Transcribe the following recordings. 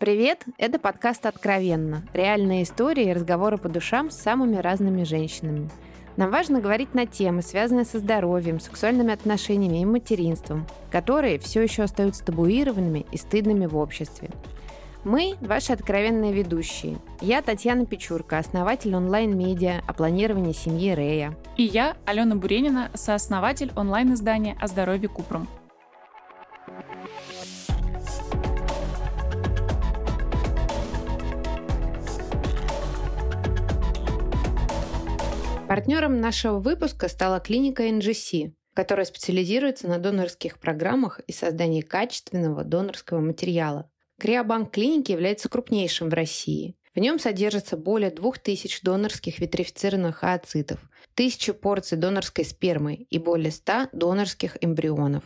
Привет! Это подкаст «Откровенно». Реальные истории и разговоры по душам с самыми разными женщинами. Нам важно говорить на темы, связанные со здоровьем, сексуальными отношениями и материнством, которые все еще остаются табуированными и стыдными в обществе. Мы – ваши откровенные ведущие. Я Татьяна Печурка, основатель онлайн-медиа о планировании семьи Рея. И я, Алена Буренина, сооснователь онлайн-издания о здоровье Купрум. Партнером нашего выпуска стала клиника NGC, которая специализируется на донорских программах и создании качественного донорского материала. Криобанк клиники является крупнейшим в России. В нем содержится более 2000 донорских витрифицированных ооцитов, 1000 порций донорской спермы и более 100 донорских эмбрионов.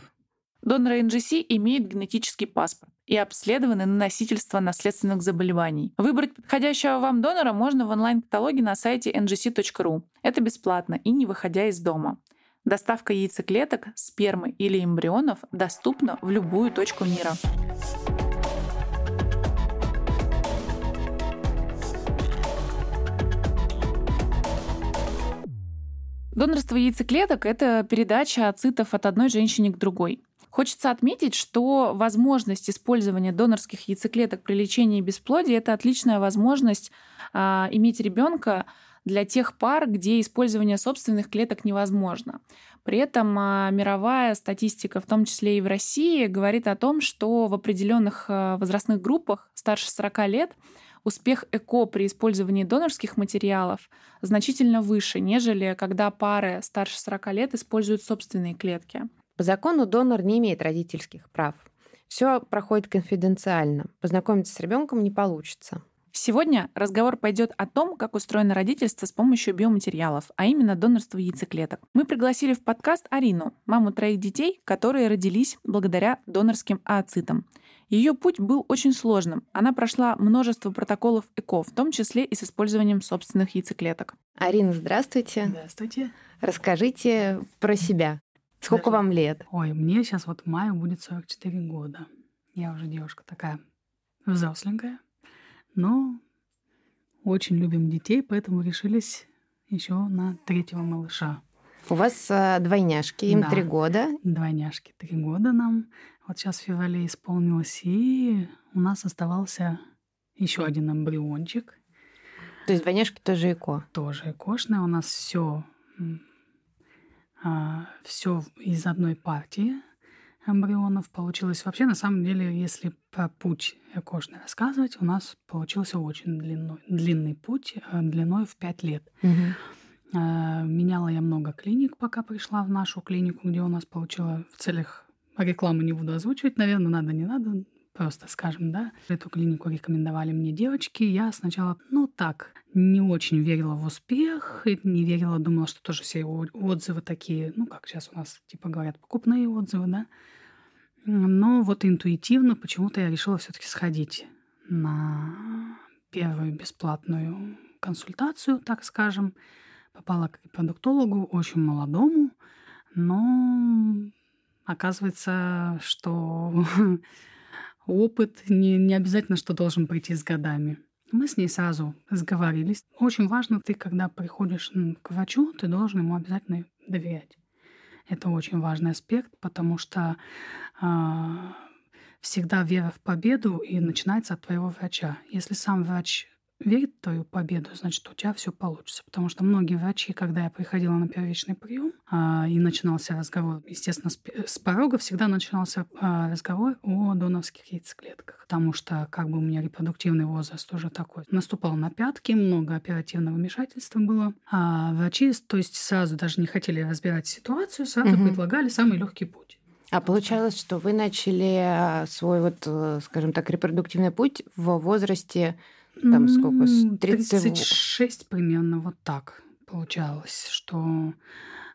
Доноры NGC имеют генетический паспорт и обследованы на носительство наследственных заболеваний. Выбрать подходящего вам донора можно в онлайн-каталоге на сайте ngc.ru. Это бесплатно и не выходя из дома. Доставка яйцеклеток, спермы или эмбрионов доступна в любую точку мира. Донорство яйцеклеток – это передача ацитов от одной женщине к другой. Хочется отметить, что возможность использования донорских яйцеклеток при лечении бесплодия – это отличная возможность а, иметь ребенка для тех пар, где использование собственных клеток невозможно. При этом а, мировая статистика, в том числе и в России, говорит о том, что в определенных а, возрастных группах старше 40 лет успех ЭКО при использовании донорских материалов значительно выше, нежели когда пары старше 40 лет используют собственные клетки. По закону донор не имеет родительских прав. Все проходит конфиденциально. Познакомиться с ребенком не получится. Сегодня разговор пойдет о том, как устроено родительство с помощью биоматериалов, а именно донорство яйцеклеток. Мы пригласили в подкаст Арину, маму троих детей, которые родились благодаря донорским ооцитам. Ее путь был очень сложным. Она прошла множество протоколов ЭКО, в том числе и с использованием собственных яйцеклеток. Арина, здравствуйте. Здравствуйте. Расскажите про себя. Сколько Даже... вам лет? Ой, мне сейчас вот в мае будет 44 года. Я уже девушка такая взросленькая, но очень любим детей, поэтому решились еще на третьего малыша. У вас э, двойняшки, им три года. Двойняшки, три года нам. Вот сейчас в феврале исполнилось, и у нас оставался еще один эмбриончик. То есть двойняшки тоже ЭКО? Тоже ЭКОшная. У нас все все из одной партии эмбрионов получилось. Вообще, на самом деле, если про путь ЭКОшный рассказывать, у нас получился очень длинный, длинный путь, э, длиной в 5 лет. Угу. Меняла я много клиник, пока пришла в нашу клинику, где у нас получила в целях рекламы не буду озвучивать, наверное, надо, не надо, просто скажем, да. Эту клинику рекомендовали мне девочки. Я сначала, ну так, не очень верила в успех, не верила, думала, что тоже все отзывы такие, ну как сейчас у нас, типа говорят, покупные отзывы, да. Но вот интуитивно почему-то я решила все-таки сходить на первую бесплатную консультацию, так скажем попала к репродуктологу очень молодому, но оказывается, что опыт не, не обязательно, что должен прийти с годами. Мы с ней сразу сговорились. Очень важно, ты, когда приходишь к врачу, ты должен ему обязательно доверять. Это очень важный аспект, потому что э, всегда вера в победу и начинается от твоего врача. Если сам врач верит в твою победу, значит, у тебя все получится. Потому что многие врачи, когда я приходила на первичный прием а, и начинался разговор, естественно, с, с порога всегда начинался а, разговор о доновских яйцеклетках. Потому что как бы у меня репродуктивный возраст уже такой. Наступал на пятки, много оперативного вмешательства было. А врачи, то есть сразу даже не хотели разбирать ситуацию, сразу угу. предлагали самый легкий путь. А получалось, что вы начали а, свой вот, э, скажем так, репродуктивный путь в возрасте там сколько? 30... 36 примерно вот так получалось, что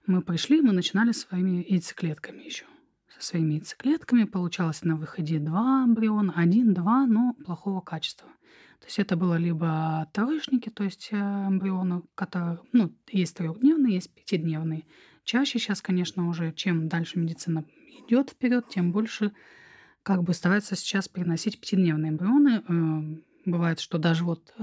мы пришли, мы начинали своими яйцеклетками еще. Со своими яйцеклетками получалось на выходе два эмбриона, один, два, но плохого качества. То есть это было либо троечники, то есть э, эмбрионы, которые, ну, есть трехдневные, есть пятидневные. Чаще сейчас, конечно, уже чем дальше медицина идет вперед, тем больше как бы стараются сейчас приносить пятидневные эмбрионы. Бывает, что даже вот э,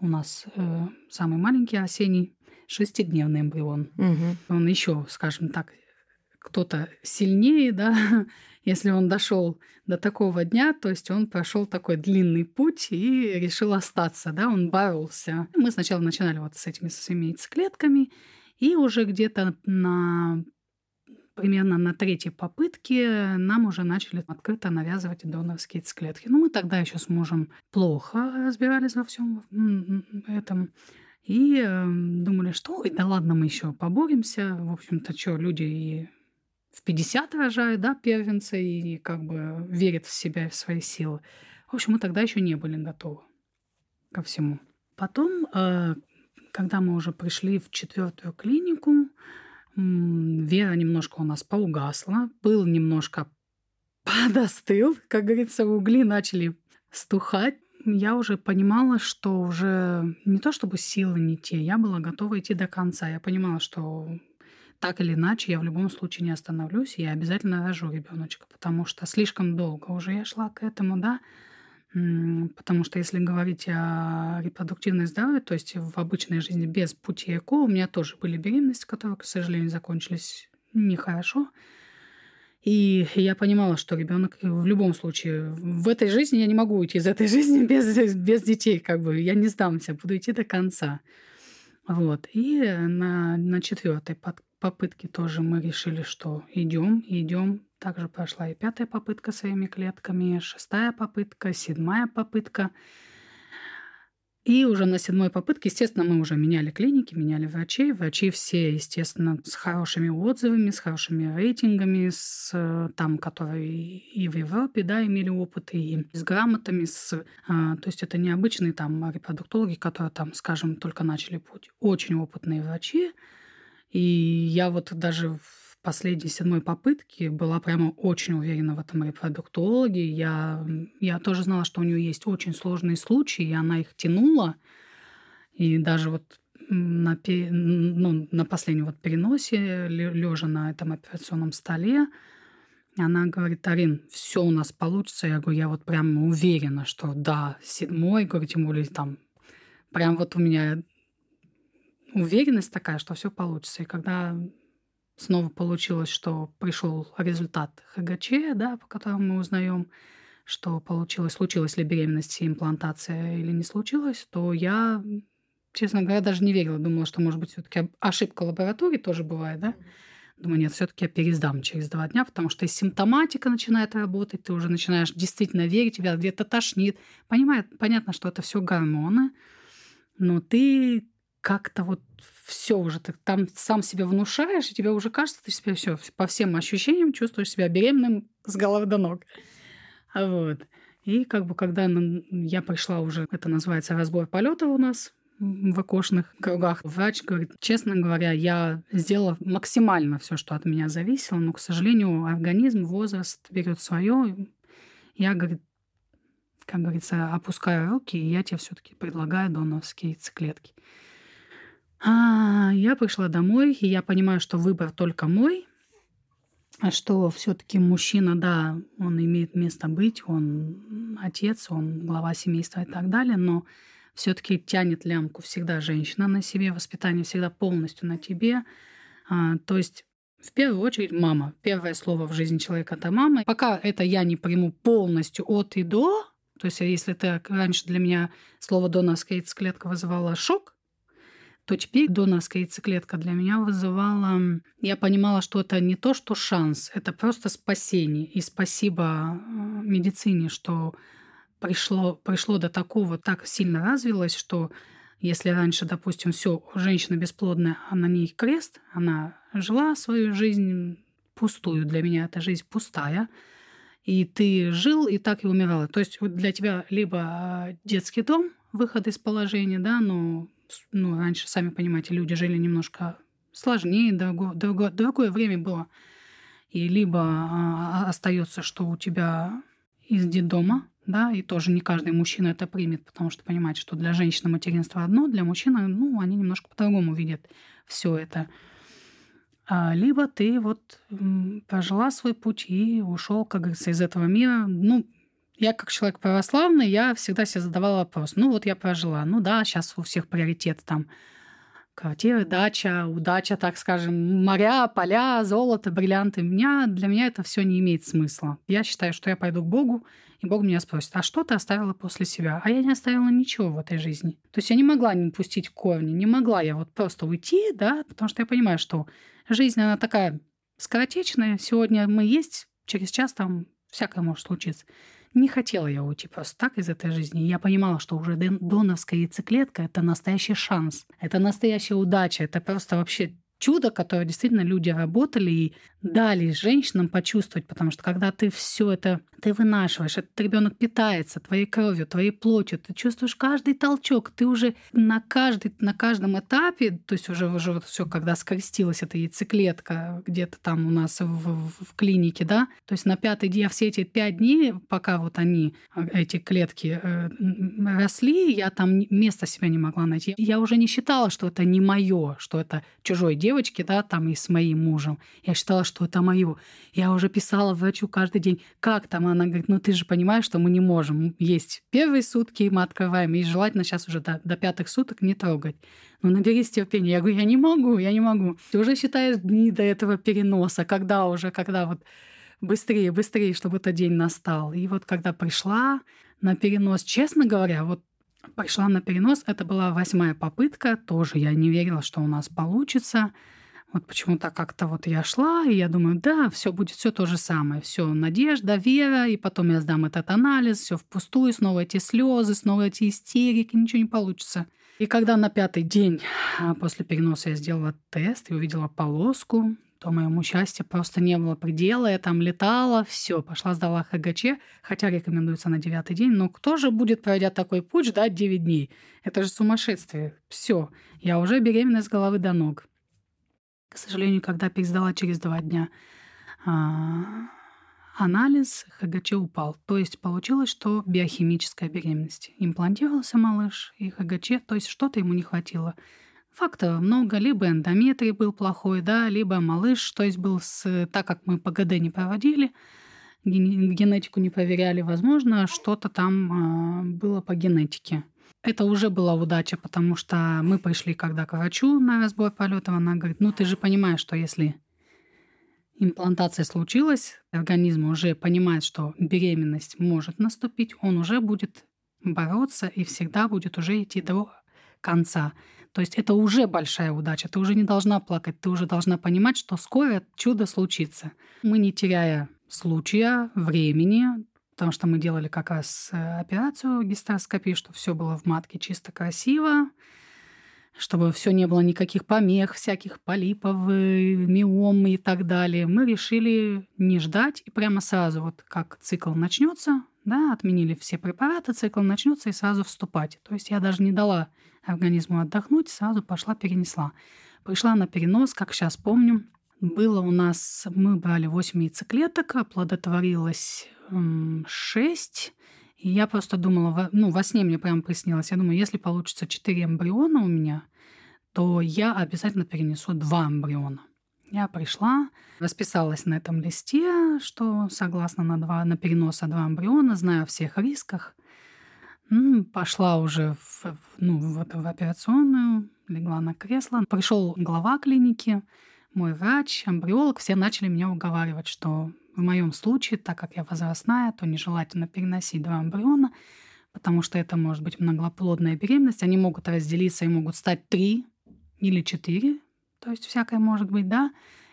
у нас э, самый маленький осенний шестидневный эмбрион. Угу. Он еще, скажем так, кто-то сильнее, да, если он дошел до такого дня, то есть он прошел такой длинный путь и решил остаться, да, он боролся. Мы сначала начинали вот с этими своими яйцеклетками, и уже где-то на примерно на третьей попытке нам уже начали открыто навязывать донорские яйцеклетки. Ну, мы тогда еще с мужем плохо разбирались во всем этом. И э, думали, что ой, да ладно, мы еще поборемся. В общем-то, что, люди и в 50 рожают, да, первенца, и как бы верят в себя и в свои силы. В общем, мы тогда еще не были готовы ко всему. Потом, э, когда мы уже пришли в четвертую клинику, вера немножко у нас поугасла, был немножко подостыл, как говорится, угли начали стухать. Я уже понимала, что уже не то чтобы силы не те, я была готова идти до конца. Я понимала, что так или иначе я в любом случае не остановлюсь, я обязательно рожу ребеночка, потому что слишком долго уже я шла к этому, да, Потому что если говорить о репродуктивной здоровье, то есть в обычной жизни без пути ЭКО, у меня тоже были беременности, которые, к сожалению, закончились нехорошо. И я понимала, что ребенок в любом случае в этой жизни я не могу уйти из этой жизни без, без детей, как бы я не сдамся, буду идти до конца. Вот. И на, на четвертой попытке тоже мы решили, что идем, идем, также прошла и пятая попытка своими клетками, шестая попытка, седьмая попытка. И уже на седьмой попытке, естественно, мы уже меняли клиники, меняли врачей. Врачи все, естественно, с хорошими отзывами, с хорошими рейтингами, с там, которые и в Европе, да, имели опыт, и с грамотами, с, а, то есть это необычные там репродуктологи, которые там, скажем, только начали путь. Очень опытные врачи. И я вот даже последней седьмой попытки была прямо очень уверена в этом репродуктологе. Я, я тоже знала, что у нее есть очень сложные случаи, и она их тянула. И даже вот на, ну, на последнем вот переносе, лежа на этом операционном столе, она говорит, Арин, все у нас получится. Я говорю, я вот прям уверена, что да, седьмой, говорю, тем более там прям вот у меня уверенность такая, что все получится. И когда снова получилось, что пришел результат ХГЧ, да, по которому мы узнаем, что получилось, случилась ли беременность и имплантация или не случилось, то я, честно говоря, даже не верила. Думала, что, может быть, все-таки ошибка лаборатории тоже бывает, да? Думаю, нет, все-таки я пересдам через два дня, потому что и симптоматика начинает работать, ты уже начинаешь действительно верить, тебя где-то тошнит. Понимает, понятно, что это все гормоны, но ты как-то вот все уже ты там сам себя внушаешь, и тебе уже кажется, ты себя все по всем ощущениям чувствуешь себя беременным с головы до ног. Вот. И как бы когда я пришла уже, это называется разбор полета у нас в окошных кругах. Врач говорит, честно говоря, я сделала максимально все, что от меня зависело, но, к сожалению, организм, возраст берет свое. Я, говорит, как говорится, опускаю руки, и я тебе все-таки предлагаю донорские яйцеклетки. А, я пришла домой, и я понимаю, что выбор только мой, а что все-таки мужчина, да, он имеет место быть, он отец, он глава семейства и так далее, но все-таки тянет лямку всегда женщина на себе, воспитание всегда полностью на тебе. А, то есть в первую очередь мама. Первое слово в жизни человека это мама. Пока это я не приму полностью от и до, то есть если ты раньше для меня слово донорская яйцеклетка вызывало шок, теперь донорская яйцеклетка для меня вызывала... Я понимала, что это не то, что шанс, это просто спасение. И спасибо э, медицине, что пришло, пришло до такого, так сильно развилось, что если раньше, допустим, все, женщина бесплодная, а на ней крест, она жила свою жизнь пустую. Для меня эта жизнь пустая. И ты жил и так и умирала. То есть для тебя либо э, детский дом, выход из положения, да, но ну, раньше, сами понимаете, люди жили немножко сложнее, дорого, дорого, дорогое время было. И либо а, остается, что у тебя из детдома, да, и тоже не каждый мужчина это примет, потому что понимает, что для женщины материнство одно, для мужчины, ну, они немножко по-другому видят все это. а, либо ты вот прожила свой путь и ушел, как говорится, из этого мира. Ну, я как человек православный, я всегда себе задавала вопрос. Ну вот я прожила. Ну да, сейчас у всех приоритет там квартиры, дача, удача, так скажем, моря, поля, золото, бриллианты. Меня, для меня это все не имеет смысла. Я считаю, что я пойду к Богу, и Бог меня спросит, а что ты оставила после себя? А я не оставила ничего в этой жизни. То есть я не могла не пустить корни, не могла я вот просто уйти, да, потому что я понимаю, что жизнь, она такая скоротечная. Сегодня мы есть, через час там всякое может случиться. Не хотела я уйти просто так из этой жизни. Я понимала, что уже доновская яйцеклетка — это настоящий шанс. Это настоящая удача. Это просто вообще чудо, которое действительно люди работали и дали женщинам почувствовать, потому что когда ты все это ты вынашиваешь, этот ребенок питается твоей кровью, твоей плотью, ты чувствуешь каждый толчок, ты уже на, каждый, на каждом этапе, то есть уже, уже вот все, когда скрестилась эта яйцеклетка где-то там у нас в, в, в клинике, да, то есть на пятый день, все эти пять дней, пока вот они, эти клетки э, росли, я там места себя не могла найти. Я уже не считала, что это не мое, что это чужой девочки, да, там и с моим мужем. Я считала, что это мое. Я уже писала врачу каждый день, как там она говорит, ну ты же понимаешь, что мы не можем есть первые сутки, мы открываем, и желательно сейчас уже до, до пятых суток не трогать. Ну наберись терпения. Я говорю, я не могу, я не могу. Ты уже считаешь дни до этого переноса, когда уже, когда вот быстрее, быстрее, чтобы этот день настал. И вот когда пришла на перенос, честно говоря, вот пришла на перенос, это была восьмая попытка, тоже я не верила, что у нас получится. Вот почему-то как-то вот я шла, и я думаю, да, все будет все то же самое. Все надежда, вера, и потом я сдам этот анализ, все впустую, снова эти слезы, снова эти истерики, ничего не получится. И когда на пятый день а, после переноса я сделала тест и увидела полоску, то моему счастью просто не было предела. Я там летала, все, пошла сдала ХГЧ, хотя рекомендуется на девятый день. Но кто же будет, пройдя такой путь, ждать 9 дней? Это же сумасшествие. Все, я уже беременна с головы до ног. К сожалению, когда пересдала через два дня а, анализ, ХГЧ упал. То есть получилось, что биохимическая беременность. Имплантировался малыш и ХГЧ, то есть что-то ему не хватило. Факторов много, либо эндометрий был плохой, да, либо малыш, то есть был с... Так как мы по ГД не проводили, генетику не проверяли, возможно, что-то там а, было по генетике. Это уже была удача, потому что мы пришли когда к врачу на разбор полетов, она говорит, ну ты же понимаешь, что если имплантация случилась, организм уже понимает, что беременность может наступить, он уже будет бороться и всегда будет уже идти до конца. То есть это уже большая удача. Ты уже не должна плакать, ты уже должна понимать, что скоро чудо случится. Мы, не теряя случая, времени, потому что мы делали как раз э, операцию гистероскопии, чтобы все было в матке чисто красиво, чтобы все не было никаких помех, всяких полипов, э, миом и так далее. Мы решили не ждать и прямо сразу, вот как цикл начнется, да, отменили все препараты, цикл начнется и сразу вступать. То есть я даже не дала организму отдохнуть, сразу пошла перенесла. Пришла на перенос, как сейчас помню, было у нас, мы брали 8 яйцеклеток, оплодотворилось 6. И я просто думала, ну, во сне мне прям приснилось. Я думаю, если получится 4 эмбриона у меня, то я обязательно перенесу 2 эмбриона. Я пришла, расписалась на этом листе, что согласно на, два, на переноса два эмбриона, знаю о всех рисках. Пошла уже в, ну, в, в операционную, легла на кресло. Пришел глава клиники, мой врач, эмбриолог, все начали меня уговаривать, что в моем случае, так как я возрастная, то нежелательно переносить два эмбриона, потому что это может быть многоплодная беременность. Они могут разделиться и могут стать три или четыре, то есть всякое может быть, да.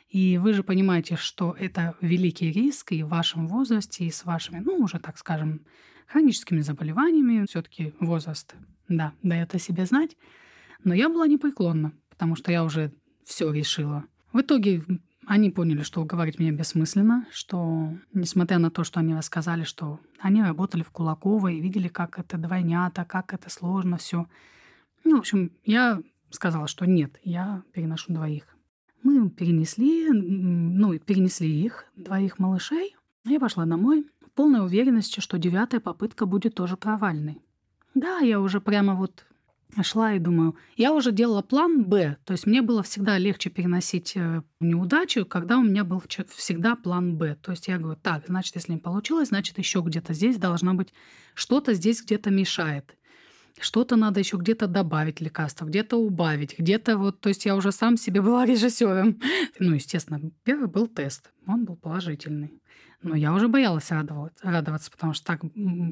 И вы же понимаете, что это великий риск и в вашем возрасте, и с вашими, ну, уже, так скажем, хроническими заболеваниями. все таки возраст, да, дает о себе знать. Но я была непреклонна, потому что я уже все решила. В итоге они поняли, что уговаривать меня бессмысленно, что, несмотря на то, что они рассказали, что они работали в Кулаково и видели, как это двойнята, как это сложно все. Ну, в общем, я сказала, что нет, я переношу двоих. Мы перенесли, ну, перенесли их, двоих малышей. Я пошла домой в полной уверенности, что девятая попытка будет тоже провальной. Да, я уже прямо вот шла и думаю, я уже делала план Б, то есть мне было всегда легче переносить э, неудачу, когда у меня был всегда план Б. То есть я говорю, так, значит, если не получилось, значит, еще где-то здесь должно быть что-то здесь где-то мешает. Что-то надо еще где-то добавить лекарства, где-то убавить, где-то вот, то есть я уже сам себе была режиссером. Ну, естественно, первый был тест, он был положительный. Но я уже боялась радоваться, потому что так,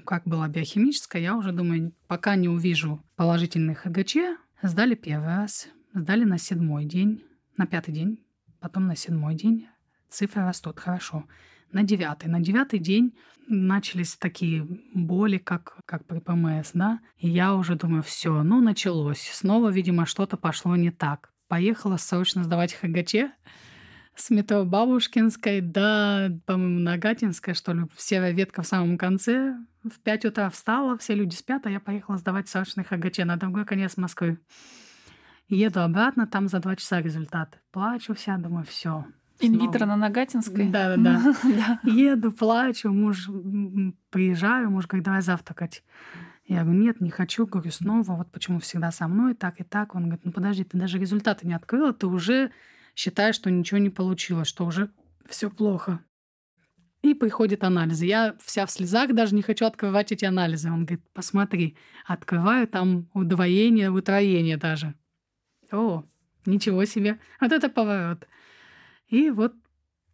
как была биохимическая, я уже думаю, пока не увижу положительный ХГЧ, сдали первый раз, сдали на седьмой день, на пятый день, потом на седьмой день. Цифры растут хорошо. На девятый. На девятый день начались такие боли, как, как при ПМС, да? И я уже думаю, все, ну началось. Снова, видимо, что-то пошло не так. Поехала срочно сдавать ХГЧ с метро Бабушкинской до, по-моему, Нагатинской, что ли, серая ветка в самом конце. В 5 утра встала, все люди спят, а я поехала сдавать срочный ХГЧ на другой конец Москвы. Еду обратно, там за два часа результат. Плачу вся, думаю, все. Инвитро на Нагатинской? Да, да, да. Еду, плачу, муж, приезжаю, муж говорит, давай завтракать. Я говорю, нет, не хочу, говорю, снова, вот почему всегда со мной, так и так. Он говорит, ну подожди, ты даже результаты не открыла, ты уже считая, что ничего не получилось, что уже все плохо. И приходит анализы. Я вся в слезах, даже не хочу открывать эти анализы. Он говорит, посмотри, открываю там удвоение, утроение даже. О, ничего себе. Вот это поворот. И вот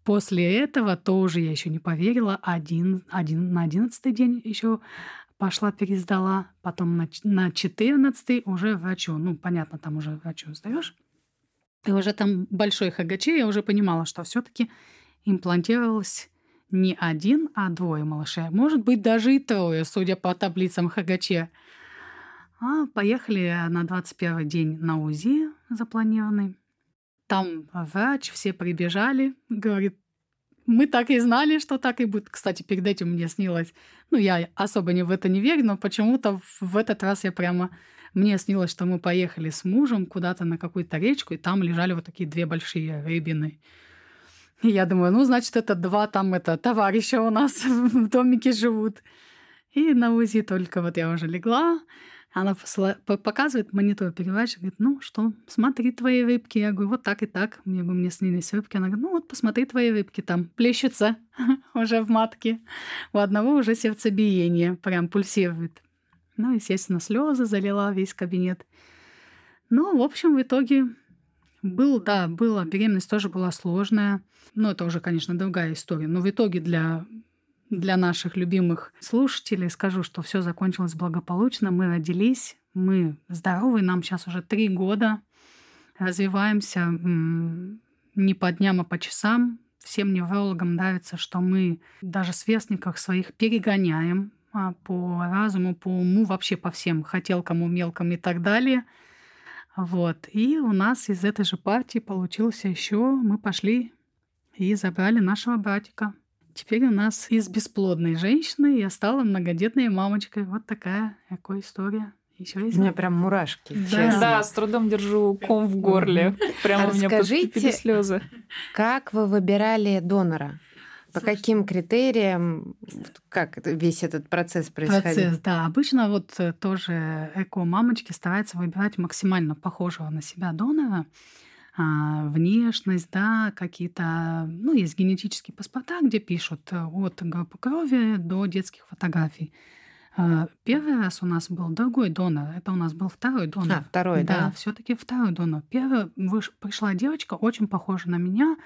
после этого тоже я еще не поверила. Один, один, на одиннадцатый день еще пошла пересдала. Потом на, на четырнадцатый уже врачу. Ну, понятно, там уже врачу сдаешь. И уже там большой ХГЧ, я уже понимала, что все-таки имплантировалось не один, а двое малышей. Может быть, даже и трое, судя по таблицам ХГЧ. А поехали на 21 день на УЗИ запланированный. Там врач, все прибежали, говорит, мы так и знали, что так и будет. Кстати, перед этим мне снилось. Ну, я особо не в это не верю, но почему-то в этот раз я прямо мне снилось, что мы поехали с мужем куда-то на какую-то речку, и там лежали вот такие две большие рыбины. И я думаю, ну, значит, это два там это товарища у нас в домике живут. И на УЗИ только вот я уже легла, она показывает монитор переводчик, говорит, ну что, смотри твои рыбки. Я говорю, вот так и так. Мне, говорю, мне снились рыбки. Она говорит, ну вот посмотри твои рыбки там, плещутся уже в матке. У одного уже сердцебиение прям пульсирует. Ну, естественно, слезы залила весь кабинет. Ну, в общем, в итоге был, да, была, беременность тоже была сложная. Но это уже, конечно, другая история. Но в итоге для, для наших любимых слушателей скажу, что все закончилось благополучно. Мы родились, мы здоровы, нам сейчас уже три года. Развиваемся не по дням, а по часам. Всем неврологам нравится, что мы даже сверстниках своих перегоняем а, по разуму, по уму, вообще по всем хотелкам, умелкам и так далее. Вот. И у нас из этой же партии получился еще, мы пошли и забрали нашего братика. Теперь у нас из бесплодной женщины я стала многодетной мамочкой. Вот такая такая история. Еще есть? У меня прям мурашки. Да, да с трудом держу ком в горле. Прямо у меня поступили слезы. Как вы выбирали донора? По каким критериям, как весь этот процесс происходит? Процесс, да. Обычно вот э, тоже эко-мамочки стараются выбирать максимально похожего на себя донора. А, внешность, да, какие-то, ну, есть генетические паспорта, где пишут э, от группы крови до детских фотографий. А, первый раз у нас был другой донор. Это у нас был второй донор. А, второй, да. Да, все-таки второй донор. Первый пришла девочка, очень похожа на меня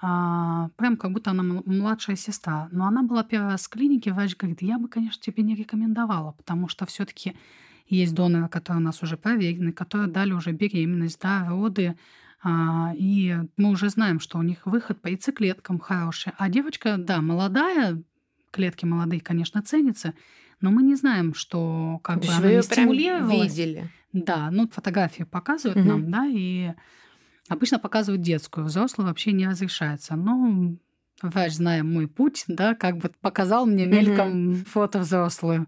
а, прям как будто она младшая сестра. Но она была первый раз в клинике, врач говорит, я бы, конечно, тебе не рекомендовала, потому что все таки есть доноры, которые у нас уже проверены, которые дали уже беременность, да, роды, и мы уже знаем, что у них выход по яйцеклеткам хороший. А девочка, да, молодая, клетки молодые, конечно, ценятся, но мы не знаем, что как бы она не стимулировалась. видели. Да, ну фотографии показывают угу. нам, да, и Обычно показывают детскую, взрослую вообще не разрешается. Но врач, зная мой путь, да, как бы показал мне мельком mm-hmm. фото взрослую.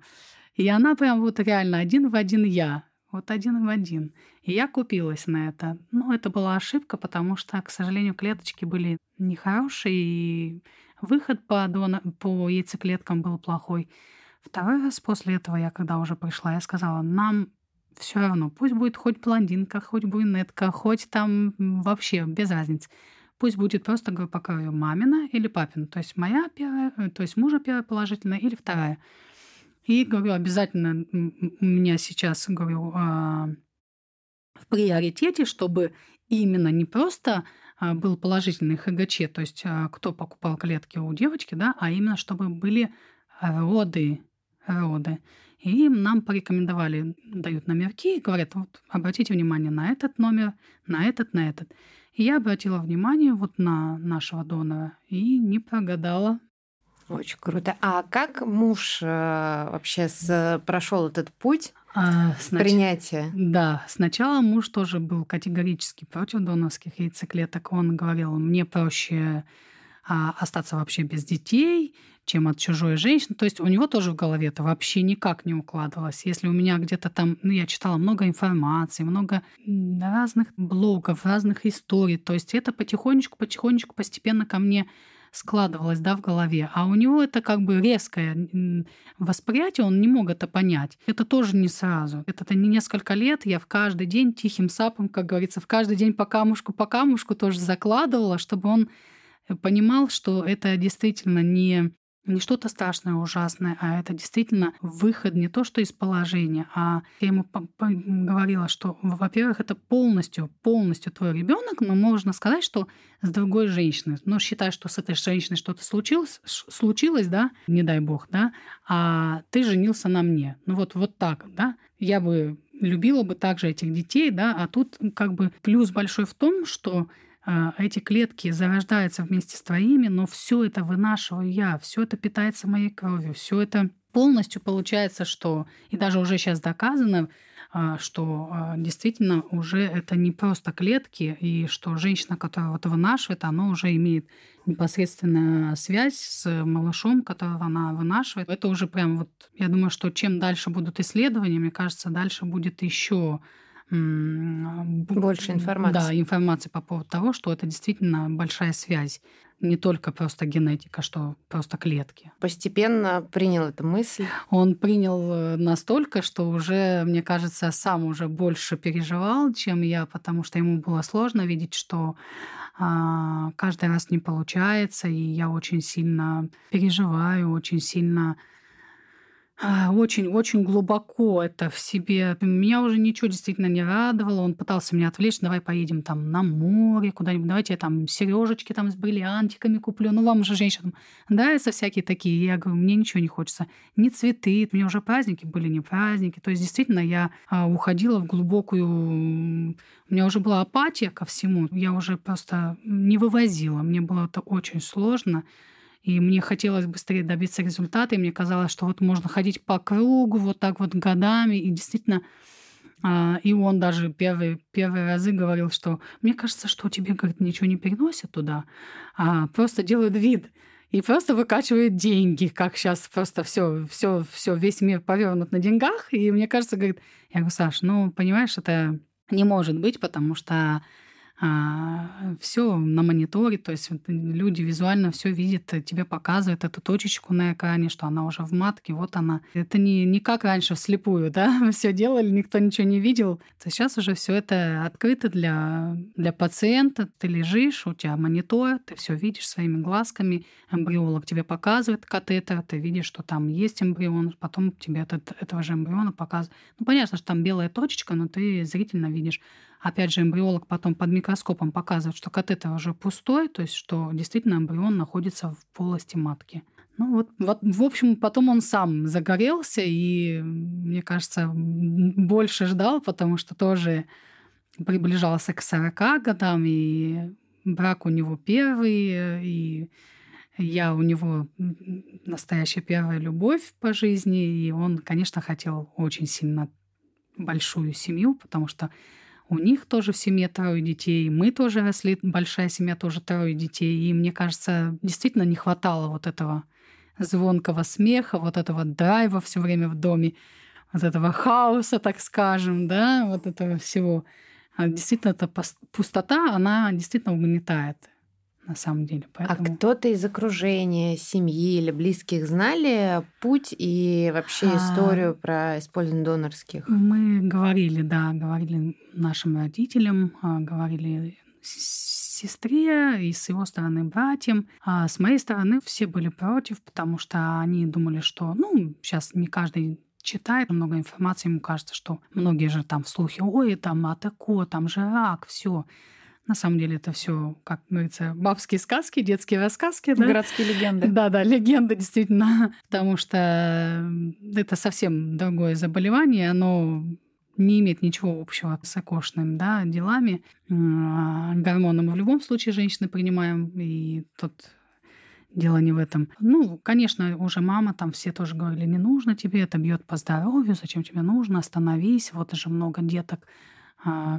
И она прям вот реально один в один я. Вот один в один. И я купилась на это. Но это была ошибка, потому что, к сожалению, клеточки были нехорошие, и выход по, дона... по яйцеклеткам был плохой. Второй раз после этого я, когда уже пришла, я сказала, нам все равно. Пусть будет хоть блондинка, хоть брюнетка, хоть там вообще без разницы. Пусть будет просто группа крови мамина или папина. То есть моя первая, то есть мужа первая положительная или вторая. И говорю, обязательно у меня сейчас, говорю, а, в приоритете, чтобы именно не просто а, был положительный ХГЧ, то есть а, кто покупал клетки у девочки, да, а именно чтобы были роды, роды. И нам порекомендовали, дают номерки и говорят, вот обратите внимание на этот номер, на этот, на этот. И я обратила внимание вот на нашего донора и не прогадала. Очень круто. А как муж э, вообще с, прошел этот путь а, снач... принятия? Да, сначала муж тоже был категорически против донорских яйцеклеток. Он говорил, мне проще а, остаться вообще без детей, чем от чужой женщины. То есть у него тоже в голове это вообще никак не укладывалось. Если у меня где-то там, ну, я читала много информации, много разных блогов, разных историй, то есть это потихонечку, потихонечку, постепенно ко мне складывалось, да, в голове. А у него это как бы резкое восприятие, он не мог это понять. Это тоже не сразу. Это не несколько лет, я в каждый день тихим сапом, как говорится, в каждый день по камушку, по камушку тоже закладывала, чтобы он понимал, что это действительно не не что-то страшное, ужасное, а это действительно выход не то, что из положения, а я ему говорила, что, во-первых, это полностью, полностью твой ребенок, но можно сказать, что с другой женщиной. Но считай, что с этой женщиной что-то случилось, случилось, да, не дай бог, да, а ты женился на мне. Ну вот, вот так, да. Я бы любила бы также этих детей, да, а тут как бы плюс большой в том, что эти клетки зарождаются вместе с твоими, но все это вынашиваю я, все это питается моей кровью, все это полностью получается, что, и даже уже сейчас доказано, а, что а, действительно уже это не просто клетки, и что женщина, которая вот вынашивает, она уже имеет непосредственную связь с малышом, которого она вынашивает. Это уже прям вот, я думаю, что чем дальше будут исследования, мне кажется, дальше будет еще больше информации. Да, информации по поводу того, что это действительно большая связь. Не только просто генетика, что просто клетки. Постепенно принял эту мысль. Он принял э, настолько, что уже, мне кажется, сам уже больше переживал, чем я, потому что ему было сложно видеть, что а, каждый раз не получается, и я очень сильно переживаю, очень сильно очень-очень глубоко это в себе. Меня уже ничего действительно не радовало. Он пытался меня отвлечь. Давай поедем там на море куда-нибудь. Давайте я там сережечки там с бриллиантиками куплю. Ну, вам же женщинам нравятся всякие такие. Я говорю, мне ничего не хочется. Не цветы. Мне уже праздники были, не праздники. То есть, действительно, я а, уходила в глубокую... У меня уже была апатия ко всему. Я уже просто не вывозила. Мне было это очень сложно. И мне хотелось быстрее добиться результата, и мне казалось, что вот можно ходить по кругу вот так вот годами, и действительно а, и он даже первые, первые разы говорил, что мне кажется, что тебе, говорит, ничего не переносят туда, а просто делают вид и просто выкачивают деньги, как сейчас просто все, все, все, весь мир повернут на деньгах. И мне кажется, говорит, я говорю, Саш, ну, понимаешь, это не может быть, потому что все на мониторе, то есть люди визуально все видят, э, тебе показывают эту точечку на экране, что она уже в матке, вот она. Это не, не как раньше вслепую, да, все делали, никто ничего не видел. То сейчас уже все это открыто для, для пациента. Ты лежишь, у тебя монитор, ты все видишь своими глазками, эмбриолог тебе показывает катетер, ты видишь, что там есть эмбрион, потом тебе этот, этого же эмбриона показывают. Ну, понятно, что там белая точечка, но ты зрительно видишь. Опять же, эмбриолог потом под микроскопом показывает, что катетер уже пустой, то есть что действительно эмбрион находится в полости матки. Ну вот, вот, в общем, потом он сам загорелся и, мне кажется, больше ждал, потому что тоже приближался к 40 годам, и брак у него первый, и я у него настоящая первая любовь по жизни, и он, конечно, хотел очень сильно большую семью, потому что у них тоже в семье трое детей, мы тоже росли, большая семья тоже трое детей. И мне кажется, действительно не хватало вот этого звонкого смеха, вот этого драйва все время в доме, вот этого хаоса, так скажем, да, вот этого всего. А действительно, эта пустота, она действительно угнетает. На самом деле. А Поэтому... А кто-то из окружения, семьи или близких знали путь и вообще а, историю а... про использование донорских? Мы говорили, да, говорили нашим родителям, а, говорили сестре и с его стороны братьям. А с моей стороны все были против, потому что они думали, что, ну, сейчас не каждый читает много информации, ему кажется, что многие же там в слухе, ой, там атако, там же рак, все. На самом деле это все, как говорится, бабские сказки, детские рассказки. Да? Городские легенды. Да, да, легенды, действительно. Потому что это совсем другое заболевание, оно не имеет ничего общего с окошным да, делами. А, гормоны мы в любом случае женщины принимаем, и тут дело не в этом. Ну, конечно, уже мама, там все тоже говорили, не нужно тебе, это бьет по здоровью, зачем тебе нужно, остановись, вот же много деток,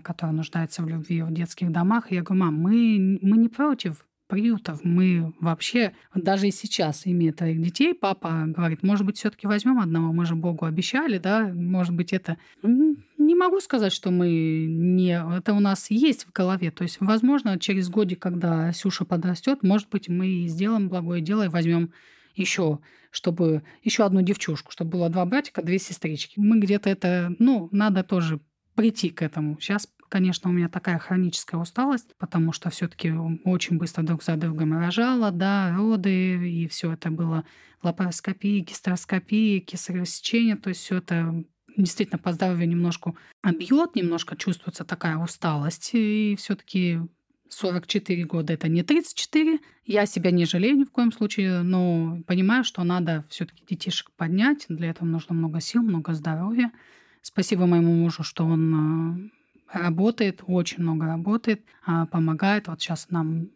которые нуждаются в любви в детских домах. я говорю, мам, мы, мы не против приютов. Мы вообще, даже и сейчас, имея твоих детей, папа говорит, может быть, все таки возьмем одного, мы же Богу обещали, да, может быть, это... Не могу сказать, что мы не... Это у нас есть в голове. То есть, возможно, через годик, когда Сюша подрастет, может быть, мы сделаем благое дело и возьмем еще, чтобы еще одну девчушку, чтобы было два братика, две сестрички. Мы где-то это, ну, надо тоже прийти к этому. Сейчас Конечно, у меня такая хроническая усталость, потому что все-таки очень быстро друг за другом рожала, да, роды, и все это было лапароскопия, гистероскопия, кесарево сечение, то есть все это действительно по здоровью немножко бьет, немножко чувствуется такая усталость, и все-таки 44 года это не 34. Я себя не жалею ни в коем случае, но понимаю, что надо все-таки детишек поднять. Для этого нужно много сил, много здоровья. Спасибо моему мужу, что он работает, очень много работает, а, помогает. Вот сейчас нам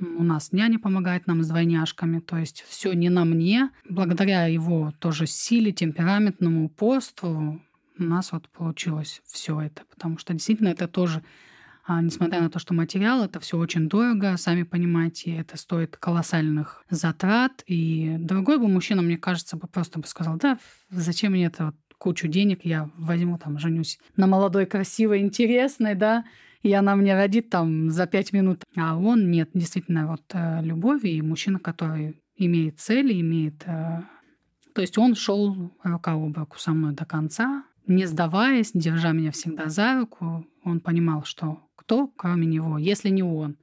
у нас няня помогает нам с двойняшками, то есть все не на мне. Благодаря его тоже силе, темпераментному упорству у нас вот получилось все это, потому что действительно это тоже а, несмотря на то, что материал это все очень дорого, сами понимаете, это стоит колоссальных затрат. И другой бы мужчина, мне кажется, бы просто бы сказал, да, зачем мне это вот кучу денег, я возьму там, женюсь на молодой, красивой, интересной, да, и она мне родит там за пять минут. А он нет, действительно, вот э, любовь и мужчина, который имеет цели, имеет... Э, то есть он шел рука об руку со мной до конца, не сдаваясь, держа меня всегда за руку. Он понимал, что кто, кроме него, если не он,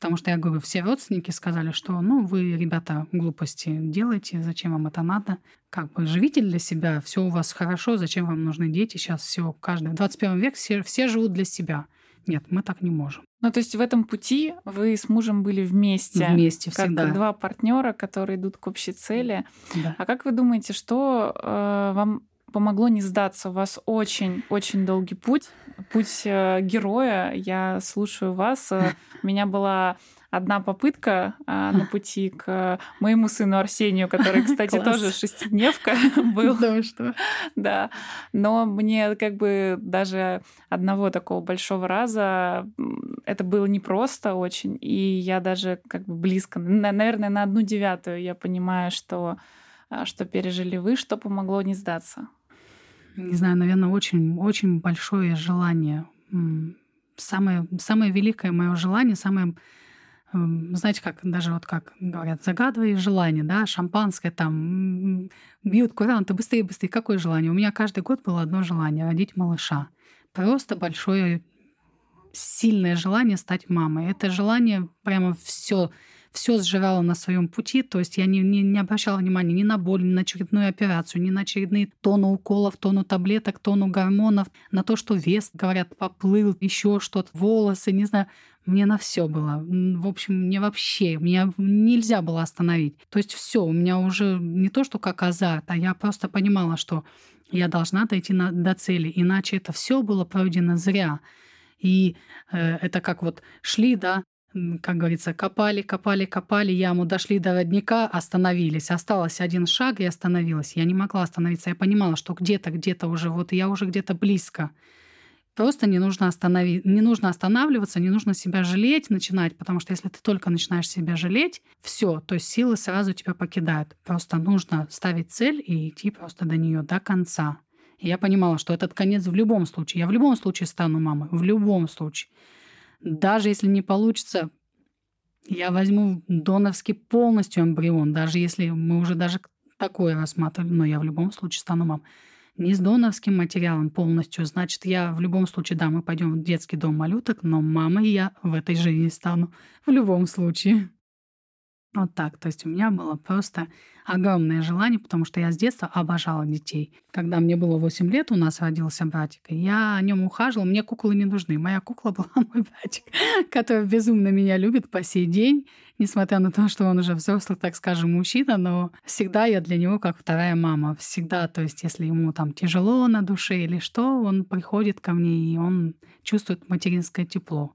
Потому что я говорю, все родственники сказали, что ну вы, ребята, глупости делаете, зачем вам это надо? Как бы живите для себя, все у вас хорошо, зачем вам нужны дети? Сейчас все, каждый в 21 век все, все живут для себя. Нет, мы так не можем. Ну, то есть в этом пути вы с мужем были вместе. Вместе как всегда. два партнера, которые идут к общей цели. Да. А как вы думаете, что э, вам помогло не сдаться. У вас очень-очень долгий путь, путь э, героя. Я слушаю вас. Э, у меня была одна попытка а, на пути к моему сыну Арсению, который, кстати, тоже шестидневка был. Да, что? Да. Но мне как бы даже одного такого большого раза это было непросто очень. И я даже как бы близко, наверное, на одну девятую я понимаю, что что пережили вы, что помогло не сдаться не знаю, наверное, очень, очень большое желание. Самое, самое великое мое желание, самое, знаете, как даже вот как говорят, загадывай желание, да, шампанское там, бьют куранты, быстрее, быстрее. Какое желание? У меня каждый год было одно желание — родить малыша. Просто большое, сильное желание стать мамой. Это желание прямо все все сжирала на своем пути, то есть я не, не, не обращала внимания ни на боль, ни на очередную операцию, ни на очередные тонну уколов, тонну таблеток, тонну гормонов, на то, что вес, говорят, поплыл, еще что-то, волосы, не знаю. Мне на все было. В общем, мне вообще, меня нельзя было остановить. То есть все, у меня уже не то, что как азарт, а я просто понимала, что я должна дойти на, до цели, иначе это все было пройдено зря. И э, это как вот шли, да, как говорится, копали, копали, копали яму, дошли до родника, остановились. Осталось один шаг и остановилась. Я не могла остановиться. Я понимала, что где-то, где-то уже, вот я уже где-то близко. Просто не нужно, останови... не нужно останавливаться, не нужно себя жалеть, начинать, потому что если ты только начинаешь себя жалеть, все, то есть силы сразу тебя покидают. Просто нужно ставить цель и идти просто до нее до конца. И я понимала, что этот конец в любом случае. Я в любом случае стану мамой, в любом случае даже если не получится Я возьму донорский полностью эмбрион, даже если мы уже даже такое рассматривали, но я в любом случае стану мам. Не с донорским материалом полностью, значит, я в любом случае, да, мы пойдем в детский дом малюток, но мамой я в этой жизни стану в любом случае. Вот так. То есть у меня было просто огромное желание, потому что я с детства обожала детей. Когда мне было 8 лет, у нас родился братик, я о нем ухаживала, мне куклы не нужны. Моя кукла была мой братик, который безумно меня любит по сей день, несмотря на то, что он уже взрослый, так скажем, мужчина, но всегда я для него как вторая мама. Всегда, то есть если ему там тяжело на душе или что, он приходит ко мне, и он чувствует материнское тепло.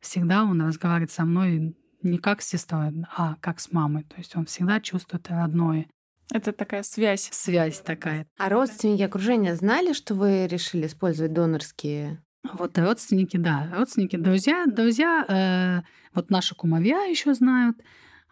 Всегда он разговаривает со мной не как с сестрой, а как с мамой. То есть он всегда чувствует родное. Это такая связь. Связь такая. А родственники окружения знали, что вы решили использовать донорские? Вот родственники, да, родственники, друзья, друзья, э, вот наши кумовья еще знают,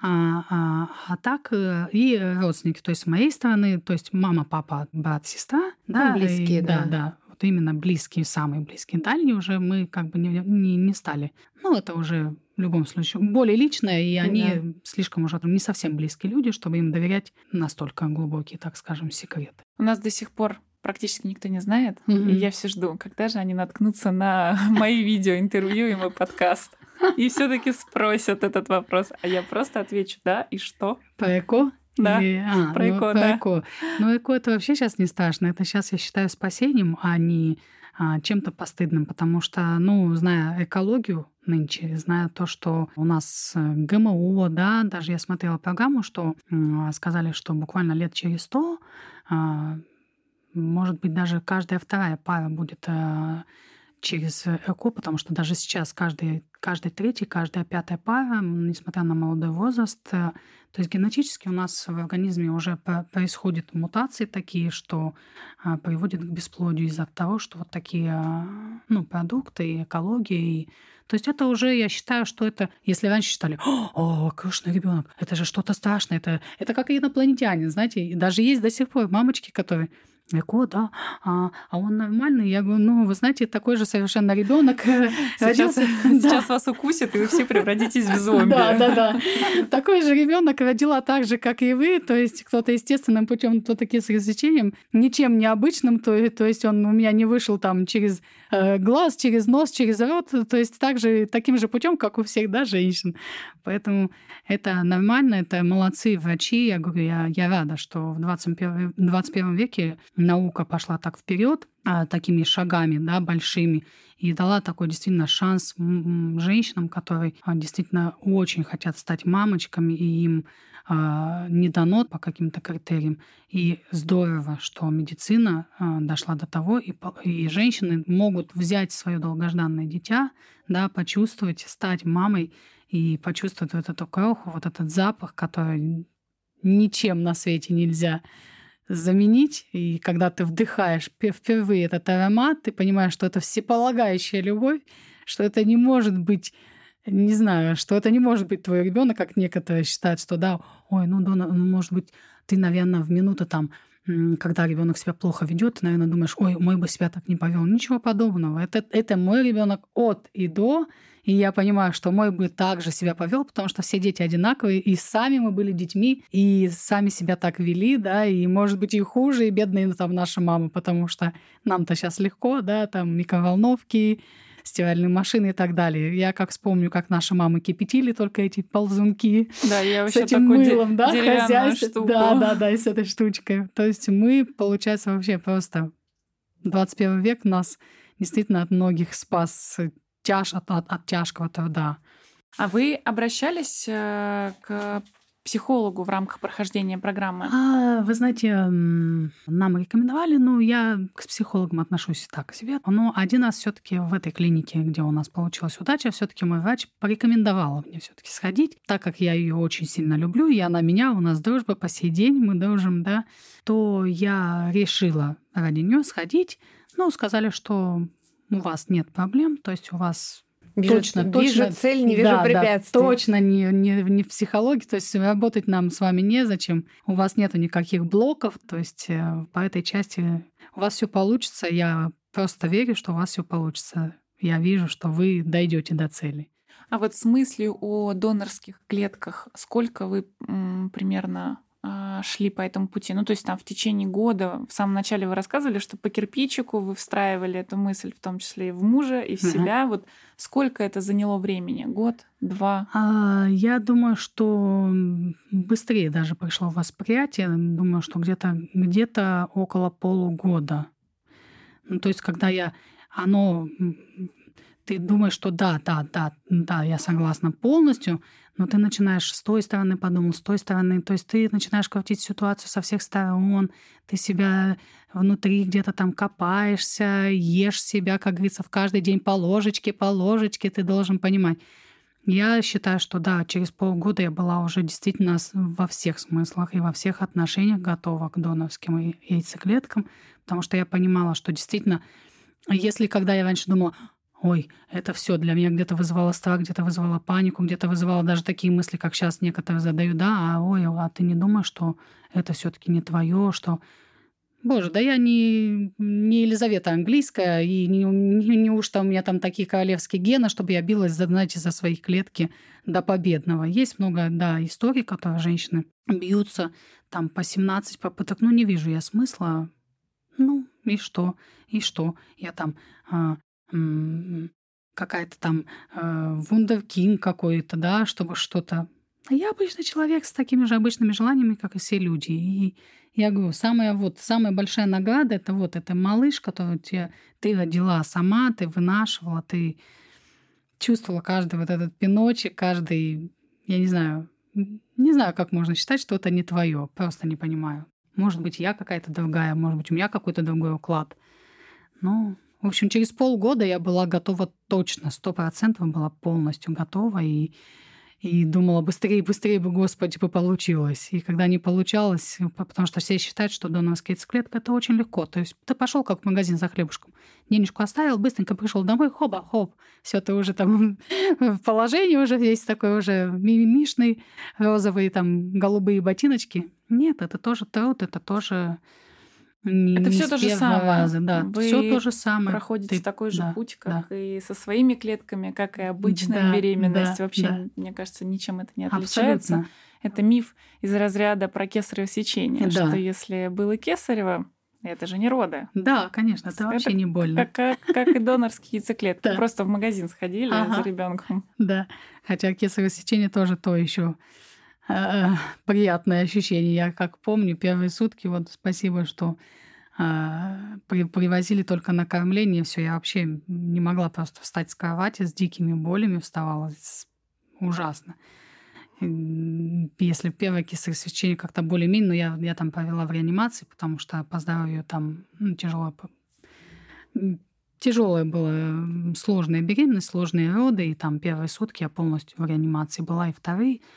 а, а, а так э, и родственники, то есть с моей стороны, то есть мама, папа, брат, сестра, ну, да, близкие, и, да, да, да, вот именно близкие, самые близкие, дальние уже мы как бы не, не, не стали. Ну это уже в любом случае более личное, и они да. слишком уже не совсем близкие люди, чтобы им доверять настолько глубокие, так скажем, секреты. У нас до сих пор практически никто не знает, mm-hmm. и я все жду, когда же они наткнутся на мои видео, интервью и мой подкаст. И все-таки спросят этот вопрос. А я просто отвечу, да, и что? По ЭКО? Да, Или, а, про ну, ЭКО, да. ЭКО. Ну, ЭКО это вообще сейчас не страшно. Это сейчас я считаю спасением, а не чем-то постыдным, потому что, ну, зная экологию нынче, зная то, что у нас э, ГМО, да, даже я смотрела программу, что сказали, что буквально лет через сто, а, может быть, даже каждая вторая пара будет через ЭКО, потому что даже сейчас каждый, каждый третий, каждая пятая пара, несмотря на молодой возраст, э, то есть генетически у нас в организме уже происходят мутации такие, что а, приводят к бесплодию из-за того, что вот такие а, ну, продукты и экология. И... То есть это уже, я считаю, что это, если раньше считали, о, крышный ребенок, это же что-то страшное, это, это как инопланетянин, знаете, даже есть до сих пор мамочки, которые ЭКО, да, а, а он нормальный. Я говорю, ну, вы знаете, такой же совершенно ребенок сейчас, сейчас вас укусит, и вы все превратитесь в зомби. Да, да, да. Такой же ребенок родила так же, как и вы, то есть кто-то естественным путем, кто таки с развлечением, ничем необычным, то, то есть он у меня не вышел там через э, глаз, через нос, через рот, то есть также, таким же путем, как у всех, да, женщин. Поэтому это нормально, это молодцы врачи. Я говорю, я, я рада, что в 21, 21 веке наука пошла так вперед, а, такими шагами, да, большими, и дала такой действительно шанс женщинам, которые а, действительно очень хотят стать мамочками, и им не дано по каким-то критериям. И здорово, что медицина дошла до того, и, и женщины могут взять свое долгожданное дитя, да, почувствовать, стать мамой и почувствовать вот эту кроху, вот этот запах, который ничем на свете нельзя заменить. И когда ты вдыхаешь впервые этот аромат, ты понимаешь, что это всеполагающая любовь, что это не может быть не знаю, что это не может быть твой ребенок, как некоторые считают, что да, ой, ну, Дона, может быть, ты, наверное, в минуту там, когда ребенок себя плохо ведет, ты, наверное, думаешь, ой, мой бы себя так не повел. Ничего подобного. Это, это мой ребенок от и до, и я понимаю, что мой бы также себя повел, потому что все дети одинаковые, и сами мы были детьми, и сами себя так вели, да, и, может быть, и хуже, и бедные ну, там наши мамы, потому что нам-то сейчас легко, да, там микроволновки, стиральные машины и так далее. Я как вспомню, как наши мамы кипятили только эти ползунки да, я с этим мылом, да, хозяйство. Да, да, да, и с этой штучкой. То есть мы, получается, вообще просто 21 век нас действительно от многих спас тяж, от, от, от тяжкого труда. А вы обращались э, к психологу в рамках прохождения программы? А, вы знаете, нам рекомендовали, но я к психологам отношусь так себе. Но один раз все-таки в этой клинике, где у нас получилась удача, все-таки мой врач порекомендовала мне все-таки сходить, так как я ее очень сильно люблю, и она меня, у нас дружба по сей день, мы дружим, да, то я решила ради нее сходить. Ну, сказали, что у вас нет проблем, то есть у вас Вижу, точно, вижу точно, цель, не вижу да, препятствий. Да, точно не, не, не в психологии, то есть работать нам с вами незачем. У вас нету никаких блоков, то есть э, по этой части у вас все получится. Я просто верю, что у вас все получится. Я вижу, что вы дойдете до цели. А вот с мыслью о донорских клетках, сколько вы м, примерно шли по этому пути? Ну, то есть там в течение года, в самом начале вы рассказывали, что по кирпичику вы встраивали эту мысль, в том числе и в мужа, и в угу. себя. Вот сколько это заняло времени? Год, два? А, я думаю, что быстрее даже пришло восприятие. Думаю, что где-то где около полугода. Ну, то есть, когда я оно ты думаешь, что да, да, да, да, я согласна полностью, но ты начинаешь с той стороны подумал, с той стороны. То есть ты начинаешь крутить ситуацию со всех сторон, ты себя внутри где-то там копаешься, ешь себя, как говорится, в каждый день по ложечке, по ложечке, ты должен понимать. Я считаю, что да, через полгода я была уже действительно во всех смыслах и во всех отношениях готова к доновским яйцеклеткам, потому что я понимала, что действительно, если когда я раньше думала, ой, это все для меня где-то вызывало страх, где-то вызывало панику, где-то вызывало даже такие мысли, как сейчас некоторые задают, да, а ой, а ты не думаешь, что это все-таки не твое, что Боже, да я не, не Елизавета английская, и не, не, там у меня там такие королевские гены, чтобы я билась, знаете, за свои клетки до победного. Есть много, да, историй, которые женщины бьются там по 17 попыток. Ну, не вижу я смысла. Ну, и что? И что? Я там а, какая-то там э, вундеркинг какой-то, да, чтобы что-то. А я обычный человек с такими же обычными желаниями, как и все люди. И я говорю, самая вот самая большая награда это вот это малыш, который тебе, ты родила сама, ты вынашивала, ты чувствовала каждый вот этот пиночек, каждый, я не знаю, не знаю, как можно считать, что это не твое, просто не понимаю. Может быть, я какая-то другая, может быть, у меня какой-то другой уклад. Но в общем, через полгода я была готова точно, сто процентов была полностью готова и, и думала, быстрее, быстрее бы, Господи, бы получилось. И когда не получалось, потому что все считают, что доноровская яйцеклетка это очень легко. То есть ты пошел как в магазин за хлебушком, денежку оставил, быстренько пришел домой, хоба, хоп, все, ты уже там в положении уже есть такой уже мимишный, розовые там голубые ботиночки. Нет, это тоже труд, это тоже не, это не все то же самое. Раза, да. Вы все то же самое. Проходите Ты... такой же да, путь, как да. и со своими клетками, как и обычная да, беременность. Да, Вообще, да. мне кажется, ничем это не отличается. Абсолютно. Это миф из разряда про кесарево сечение, да. что если было кесарево, это же не роды. Да, конечно, это, это вообще не больно. Как, как, как и донорские яйцеклетки. Да. Просто в магазин сходили ага. за ребенком. Да. Хотя кесарево сечение тоже то еще Э, приятное ощущение. Я как помню, первые сутки, вот спасибо, что э, при, привозили только на кормление, все, я вообще не могла просто встать с кровати с дикими болями, вставала ужасно. Если первое кесарево сечение как-то более-менее, но я, я там провела в реанимации, потому что по здоровью там ну, тяжело тяжелая была сложная беременность, сложные роды, и там первые сутки я полностью в реанимации была, и вторые –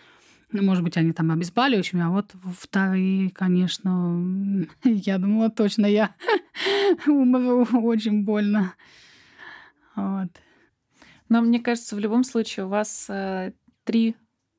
ну, может быть, они там обезболивающими, а вот вторые, конечно, я думала, точно я умру очень больно. Вот. Но мне кажется, в любом случае у вас э, три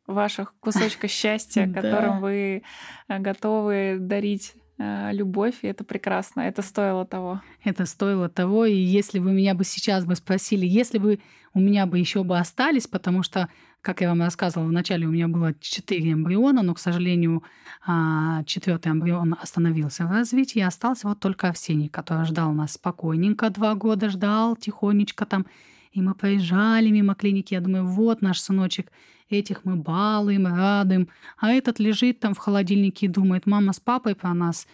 ваших кусочка счастья, которым вы э, готовы дарить любовь, и это прекрасно. Это стоило того. Это стоило того. И если вы меня бы сейчас бы спросили, если бы у меня бы еще бы остались, потому что как я вам рассказывала, вначале у меня было четыре эмбриона, но, к сожалению, а, четвертый эмбрион остановился в развитии, и остался вот только Овсений, который ждал нас спокойненько, два года ждал, тихонечко там. И мы проезжали мимо клиники, я думаю, вот наш сыночек, этих мы балуем, радуем. А этот лежит там в холодильнике и думает, мама с папой про нас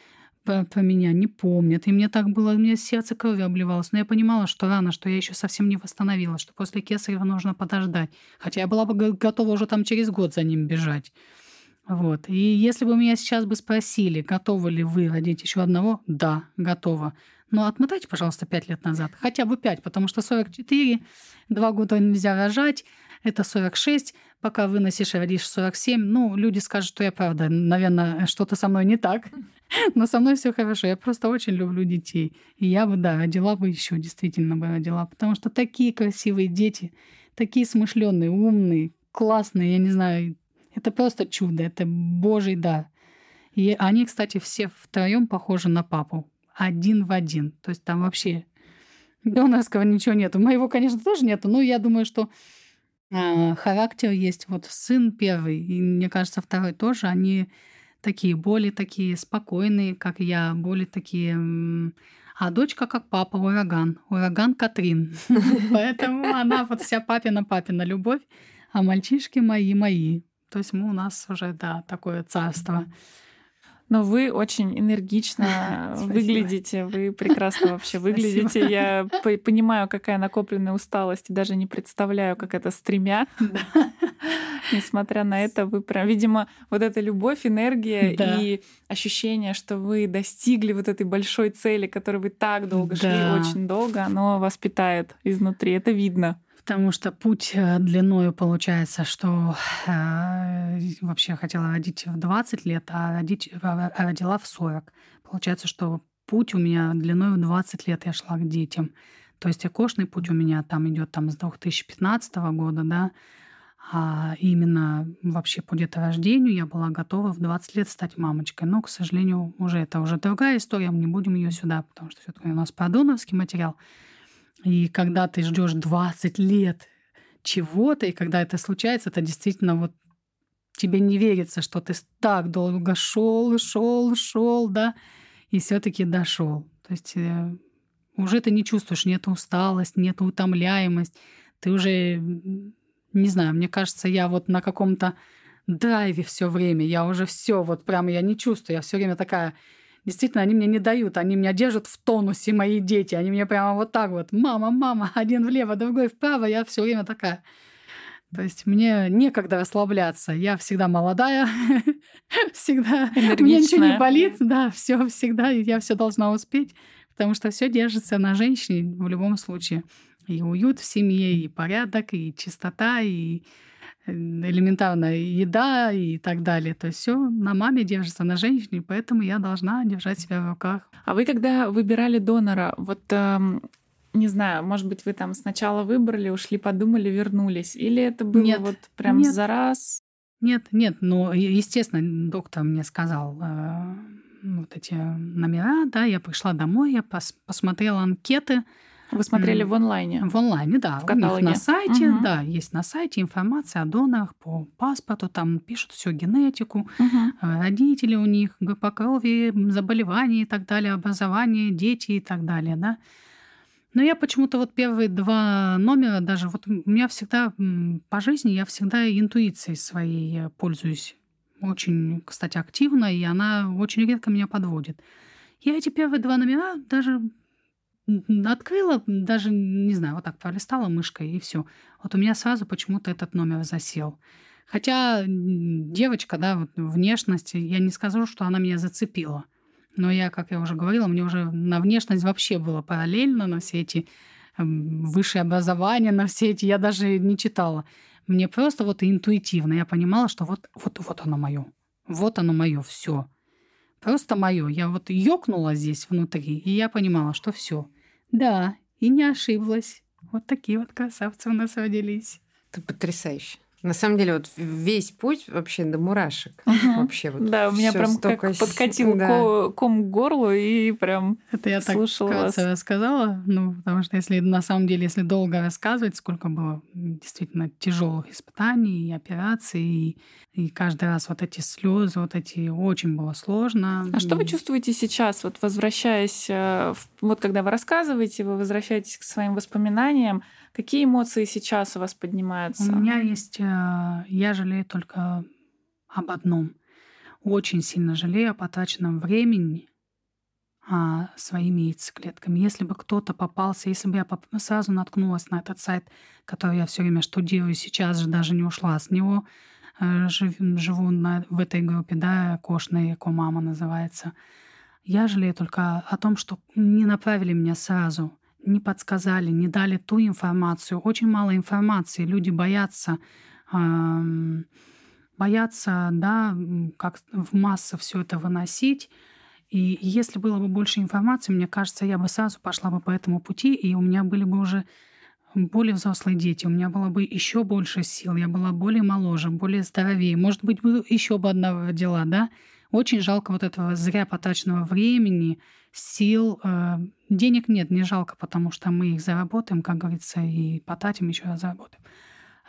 про, про меня не помнят. И мне так было, у меня сердце кровью обливалось. Но я понимала, что рано, что я еще совсем не восстановилась, что после Кесарева нужно подождать. Хотя я была бы готова уже там через год за ним бежать. Вот. И если бы меня сейчас бы спросили, готовы ли вы родить еще одного, да, готова. Но отмотайте, пожалуйста, пять лет назад. Хотя бы пять, потому что 44, два года нельзя рожать, это 46, пока выносишь родишь 47. Ну, люди скажут, что я правда, наверное, что-то со мной не так. Но со мной все хорошо. Я просто очень люблю детей. И я бы, да, родила бы еще, действительно бы родила. Потому что такие красивые дети, такие смышленые, умные, классные, я не знаю, это просто чудо, это божий дар. И они, кстати, все втроем похожи на папу. Один в один. То есть там вообще донорского ничего нету. Моего, конечно, тоже нету, но я думаю, что характер есть. Вот сын первый, и мне кажется, второй тоже, они такие более такие спокойные, как я, более такие... А дочка как папа, ураган. Ураган Катрин. Поэтому она вот вся папина-папина любовь, а мальчишки мои-мои. То есть мы у нас уже, да, такое царство. Но вы очень энергично выглядите, вы прекрасно вообще выглядите. Я понимаю, какая накопленная усталость, и даже не представляю, как это с тремя. Да. Несмотря на это, вы прям, видимо, вот эта любовь, энергия и ощущение, что вы достигли вот этой большой цели, которой вы так долго шли, очень долго, оно вас питает изнутри. Это видно. Потому что путь э, длиною получается, что э, вообще хотела родить в 20 лет, а, родить, а родила в 40. Получается, что путь у меня длиной в 20 лет я шла к детям. То есть окошный путь у меня там идет там с 2015 года, да, а именно вообще по деторождению я была готова в 20 лет стать мамочкой. Но, к сожалению, уже это уже другая история, мы не будем ее сюда, потому что все-таки у нас продоновский материал. И когда ты ждешь 20 лет чего-то, и когда это случается, это действительно вот тебе не верится, что ты так долго шел, шел, шел, да, и все-таки дошел. То есть э, уже ты не чувствуешь, нет усталость, нет утомляемость. Ты уже, не знаю, мне кажется, я вот на каком-то драйве все время. Я уже все, вот прямо я не чувствую. Я все время такая Действительно, они мне не дают, они меня держат в тонусе, мои дети. Они мне прямо вот так вот, мама, мама, один влево, другой вправо, я все время такая. То есть мне некогда расслабляться. Я всегда молодая, всегда мне ничего не болит, да, все всегда, я все должна успеть, потому что все держится на женщине в любом случае. И уют в семье, и порядок, и чистота, и элементарная еда и так далее. То есть все на маме держится, на женщине, поэтому я должна держать себя в руках. А вы когда выбирали донора, вот эм, не знаю, может быть, вы там сначала выбрали, ушли, подумали, вернулись, или это было нет, вот прям нет. за раз? Нет, нет, ну, естественно, доктор мне сказал э, вот эти номера, да, я пришла домой, я пос посмотрела анкеты, вы смотрели в онлайне? В онлайне, да. В каталоге. На сайте, угу. да, есть на сайте информация о донорах по паспорту, там пишут всю генетику, угу. родители у них, по крови, заболевания и так далее, образование, дети и так далее, да. Но я почему-то вот первые два номера даже, вот у меня всегда по жизни, я всегда интуицией своей пользуюсь очень, кстати, активно, и она очень редко меня подводит. Я эти первые два номера даже открыла, даже, не знаю, вот так пролистала мышкой, и все. Вот у меня сразу почему-то этот номер засел. Хотя девочка, да, вот внешность, я не скажу, что она меня зацепила. Но я, как я уже говорила, мне уже на внешность вообще было параллельно, на все эти высшее образование, на все эти, я даже не читала. Мне просто вот интуитивно я понимала, что вот, вот, вот оно мое. Вот оно мое, все. Просто мое. Я вот ёкнула здесь внутри, и я понимала, что все. Да, и не ошиблась. Вот такие вот красавцы у нас родились. Это потрясающе. На самом деле, вот весь путь вообще до мурашек. Угу. Вообще вот Да, у меня прям столько... как подкатил да. ком к горлу и прям Это я так вкратце рассказала, ну, потому что если на самом деле, если долго рассказывать, сколько было действительно тяжелых испытаний и операций, и, и каждый раз вот эти слезы, вот эти очень было сложно. А что вы чувствуете сейчас, вот возвращаясь, э, вот когда вы рассказываете, вы возвращаетесь к своим воспоминаниям, Какие эмоции сейчас у вас поднимаются? У меня есть... Э, я жалею только об одном. Очень сильно жалею о потраченном времени а, своими яйцеклетками. Если бы кто-то попался, если бы я сразу наткнулась на этот сайт, который я все время штудирую, сейчас же даже не ушла с него, э, живу на, в этой группе, да, кошная эко-мама называется. Я жалею только о том, что не направили меня сразу не подсказали, не дали ту информацию. Очень мало информации. Люди боятся, боятся, да, как в массы все это выносить. И если было бы больше информации, мне кажется, я бы сразу пошла бы по этому пути, и у меня были бы уже более взрослые дети, у меня было бы еще больше сил, я была более моложе, более здоровее. Может быть, бы еще бы одна родила, да? Очень жалко вот этого зря потраченного времени, сил. Э, денег нет, не жалко, потому что мы их заработаем, как говорится, и потратим еще раз заработаем.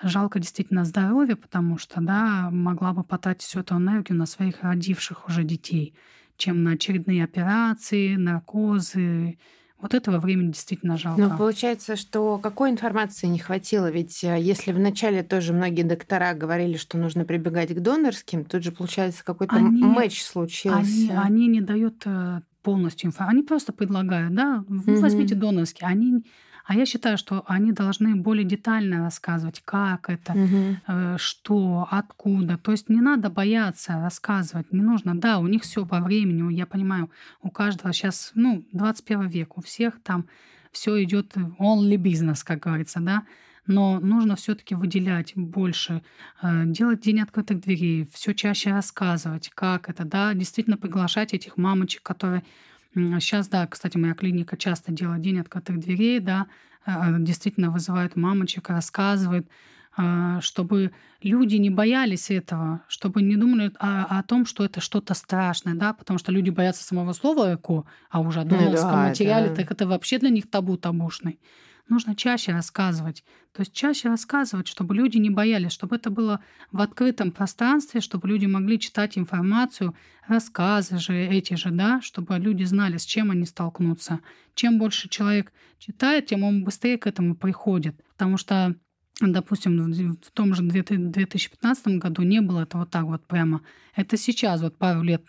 Жалко действительно здоровье, потому что, да, могла бы потратить всю эту энергию на своих родивших уже детей, чем на очередные операции, наркозы. Вот этого времени действительно жалко. Но получается, что какой информации не хватило? Ведь э, если вначале тоже многие доктора говорили, что нужно прибегать к донорским, тут же, получается, какой-то они, матч случился. Они, они не дают э, полностью информацию. Они просто предлагают, да, угу. возьмите донорские. Они а я считаю, что они должны более детально рассказывать, как это, угу. что, откуда. То есть не надо бояться рассказывать, не нужно. Да, у них все по времени, я понимаю, у каждого сейчас, ну, 21 век, у всех там все идет only business, как говорится, да но нужно все-таки выделять больше, э, делать день открытых дверей, все чаще рассказывать, как это, да, действительно приглашать этих мамочек, которые Сейчас, да, кстати, моя клиника часто делает день открытых дверей, да, а, действительно вызывает мамочек, рассказывает, а, чтобы люди не боялись этого, чтобы не думали о, о том, что это что-то страшное, да, потому что люди боятся самого слова эко, а уже о донорском да, материале, да. так это вообще для них табу табушный нужно чаще рассказывать. То есть чаще рассказывать, чтобы люди не боялись, чтобы это было в открытом пространстве, чтобы люди могли читать информацию, рассказы же эти же, да, чтобы люди знали, с чем они столкнутся. Чем больше человек читает, тем он быстрее к этому приходит. Потому что допустим, в том же 2015 году не было это вот так вот прямо. Это сейчас вот пару лет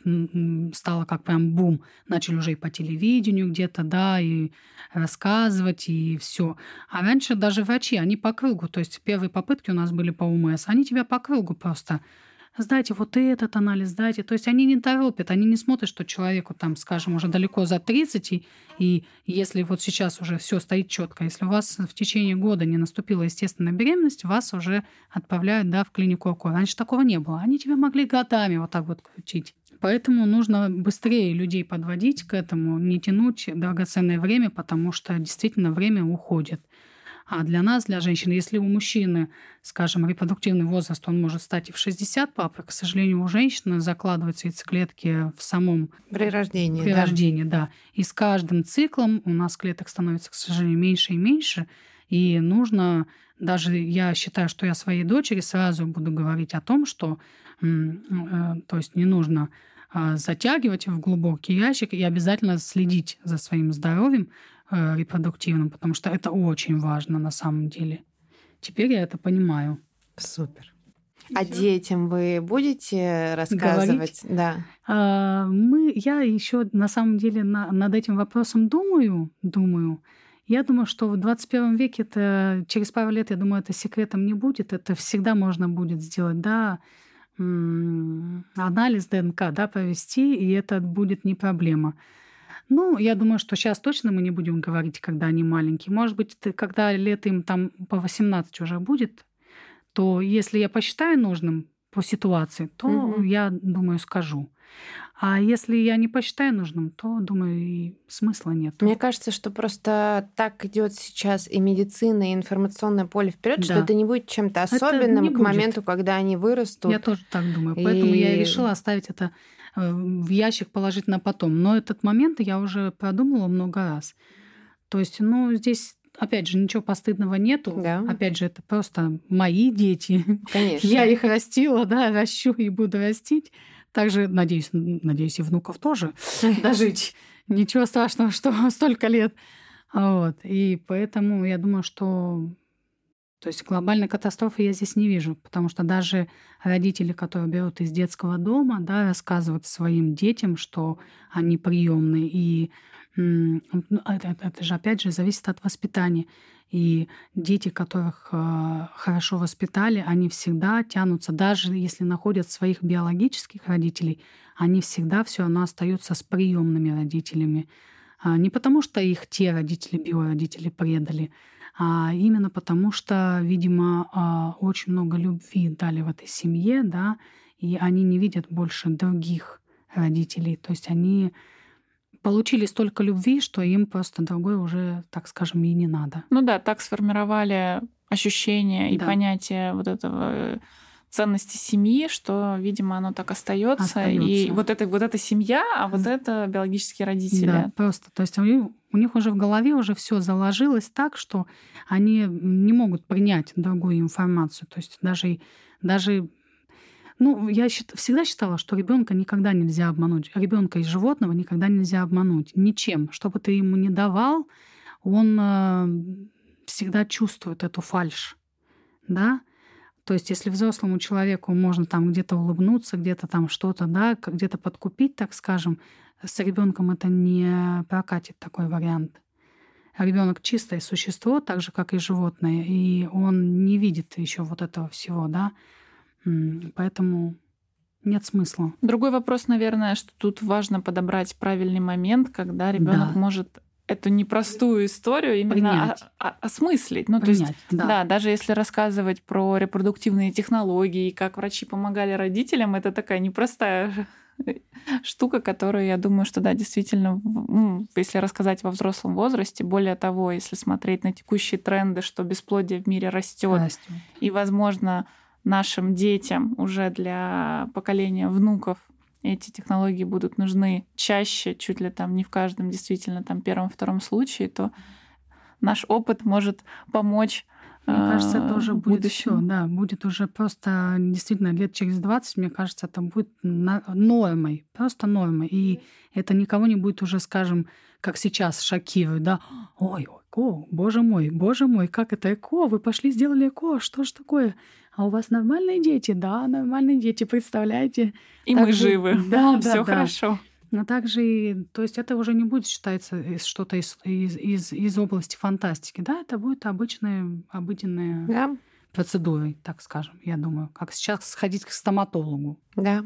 стало как прям бум. Начали уже и по телевидению где-то, да, и рассказывать, и все. А раньше даже врачи, они по кругу, то есть первые попытки у нас были по УМС, они тебя по кругу просто сдайте вот этот анализ, сдайте. То есть они не торопят, они не смотрят, что человеку там, скажем, уже далеко за 30, и, и если вот сейчас уже все стоит четко, если у вас в течение года не наступила естественная беременность, вас уже отправляют да, в клинику ОКО. Раньше такого не было. Они тебя могли годами вот так вот крутить. Поэтому нужно быстрее людей подводить к этому, не тянуть драгоценное время, потому что действительно время уходит. А для нас, для женщин, если у мужчины, скажем, репродуктивный возраст, он может стать и в 60 папы, к сожалению, у женщины закладываются яйцеклетки в самом... При рождении, При да. рождении, да. И с каждым циклом у нас клеток становится, к сожалению, меньше и меньше. И нужно, даже я считаю, что я своей дочери сразу буду говорить о том, что, э, то есть не нужно а, затягивать в глубокий ящик и обязательно следить за своим здоровьем, Э, репродуктивным, потому что это очень важно на самом деле. Теперь я это понимаю. Супер. А детям вы будете рассказывать? Говорить? Да. А, мы, я еще на самом деле на, над этим вопросом думаю, думаю. Я думаю, что в 21 веке это через пару лет, я думаю, это секретом не будет. Это всегда можно будет сделать, да, анализ ДНК, да, провести, и это будет не проблема. Ну, я думаю, что сейчас точно мы не будем говорить, когда они маленькие. Может быть, когда лет им там по 18 уже будет, то если я посчитаю нужным по ситуации, то угу. я думаю, скажу. А если я не посчитаю нужным, то, думаю, и смысла нет. Мне кажется, что просто так идет сейчас и медицина, и информационное поле вперед, да. что это не будет чем-то особенным к будет. моменту, когда они вырастут. Я тоже так думаю. Поэтому и... я и решила оставить это в ящик положить на потом. Но этот момент я уже продумала много раз. То есть, ну, здесь опять же, ничего постыдного нету. Да. Опять же, это просто мои дети. Конечно. Я их растила, да, ращу и буду растить. Также, надеюсь, надеюсь, и внуков тоже дожить. Ничего страшного, что столько лет. Вот. И поэтому я думаю, что то есть глобальной катастрофы я здесь не вижу, потому что даже родители, которые берут из детского дома, да, рассказывают своим детям, что они приемные, и ну, это, это же опять же зависит от воспитания. И дети, которых э, хорошо воспитали, они всегда тянутся, даже если находят своих биологических родителей, они всегда все равно остаются с приемными родителями. А не потому, что их те родители, биородители предали, а именно потому, что, видимо, а, очень много любви дали в этой семье, да, и они не видят больше других родителей. То есть они получили столько любви, что им просто другой уже, так скажем, и не надо. Ну да, так сформировали ощущение и да. понятие вот этого ценности семьи, что, видимо, оно так остается. остается. И вот это, вот эта семья, а вот это биологические родители. Да, просто. То есть у них уже в голове уже все заложилось так, что они не могут принять другую информацию. То есть даже, даже ну, я счит, всегда считала, что ребенка никогда нельзя обмануть. Ребенка и животного никогда нельзя обмануть. Ничем. Что бы ты ему не давал, он э, всегда чувствует эту фальшь. Да? То есть, если взрослому человеку можно там где-то улыбнуться, где-то там что-то, да, где-то подкупить, так скажем, с ребенком это не прокатит такой вариант. Ребенок чистое существо, так же как и животное, и он не видит еще вот этого всего, да. Поэтому нет смысла. Другой вопрос, наверное, что тут важно подобрать правильный момент, когда ребенок да. может эту непростую историю именно о, осмыслить. Ну, Принять, то есть, да. да, даже если рассказывать про репродуктивные технологии, как врачи помогали родителям, это такая непростая штука, которую, я думаю, что да, действительно, ну, если рассказать во взрослом возрасте, более того, если смотреть на текущие тренды, что бесплодие в мире растет, и, возможно, нашим детям уже для поколения внуков эти технологии будут нужны чаще, чуть ли там не в каждом действительно там первом-втором случае, то наш опыт может помочь мне кажется, это уже будет все, да, будет уже просто действительно лет через 20, мне кажется, это будет нормой, просто нормой. И это никого не будет уже, скажем, как сейчас шокировать, да, ой, ЭКО, боже мой, боже мой, как это ЭКО, вы пошли сделали ЭКО, что ж такое? А у вас нормальные дети? Да, нормальные дети, представляете? И так мы же... живы, да, да, все да. хорошо. Но также, то есть это уже не будет считаться что-то из, из, из, из области фантастики, да, это будет обычная, обыденная да. процедура, так скажем, я думаю, как сейчас сходить к стоматологу. Да.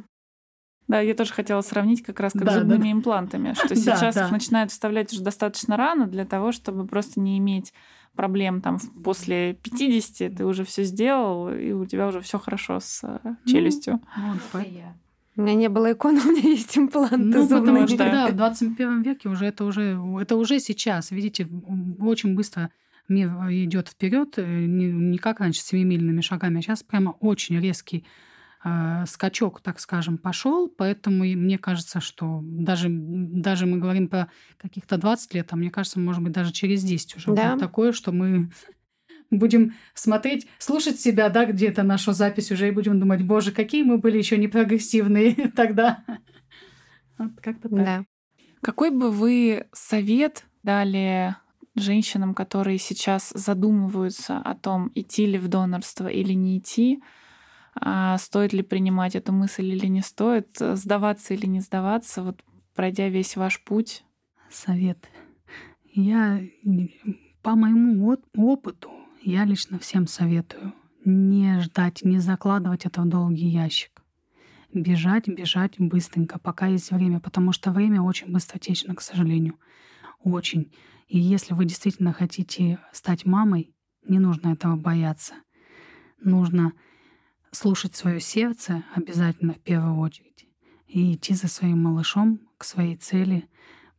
Да, я тоже хотела сравнить как раз как да, с зубными да. имплантами, что сейчас да, их начинают вставлять уже достаточно рано для того, чтобы просто не иметь проблем там после 50, ты уже все сделал, и у тебя уже все хорошо с э, ну, челюстью. У меня не было икон, у меня есть импланты ну, зубные. Потому что, да, в 21 веке уже это уже это уже сейчас. Видите, очень быстро мир идет вперед, э, не, не как раньше семимильными шагами, а сейчас прямо очень резкий э, скачок, так скажем, пошел, поэтому мне кажется, что даже, даже мы говорим про каких-то 20 лет, а мне кажется, может быть, даже через 10 уже да. будет такое, что мы будем смотреть, слушать себя, да, где-то нашу запись уже и будем думать, боже, какие мы были еще не прогрессивные тогда. Вот как-то так. Да. Какой бы вы совет дали женщинам, которые сейчас задумываются о том, идти ли в донорство или не идти, а стоит ли принимать эту мысль или не стоит, сдаваться или не сдаваться, вот пройдя весь ваш путь? Совет. Я по моему опыту я лично всем советую не ждать, не закладывать это в долгий ящик. Бежать, бежать быстренько, пока есть время, потому что время очень быстротечно, к сожалению. Очень. И если вы действительно хотите стать мамой, не нужно этого бояться. Нужно слушать свое сердце обязательно в первую очередь и идти за своим малышом к своей цели,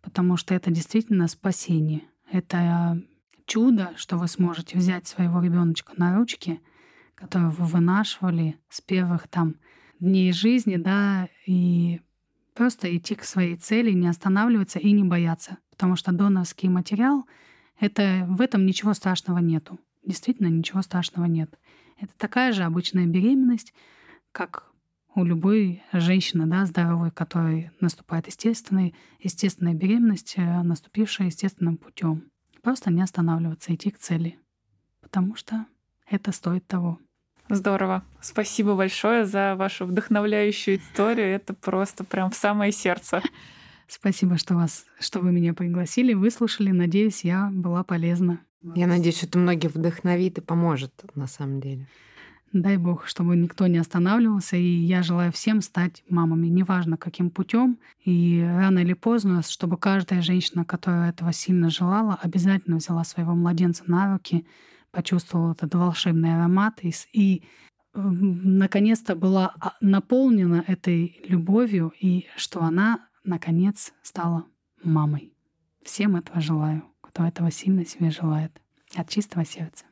потому что это действительно спасение. Это чудо, что вы сможете взять своего ребеночка на ручки, которого вы вынашивали с первых там дней жизни, да, и просто идти к своей цели, не останавливаться и не бояться. Потому что донорский материал — это в этом ничего страшного нету. Действительно, ничего страшного нет. Это такая же обычная беременность, как у любой женщины, да, здоровой, которой наступает естественная, естественная беременность, э, наступившая естественным путем. Просто не останавливаться, идти к цели. Потому что это стоит того. Здорово. Спасибо большое за вашу вдохновляющую историю. Это просто прям в самое сердце. Спасибо, что, вас, что вы меня пригласили, выслушали. Надеюсь, я была полезна. Я надеюсь, это многих вдохновит и поможет на самом деле. Дай бог, чтобы никто не останавливался. И я желаю всем стать мамами, неважно каким путем. И рано или поздно, чтобы каждая женщина, которая этого сильно желала, обязательно взяла своего младенца на руки, почувствовала этот волшебный аромат и, и наконец-то была а, наполнена этой любовью, и что она, наконец, стала мамой. Всем этого желаю, кто этого сильно себе желает. От чистого сердца.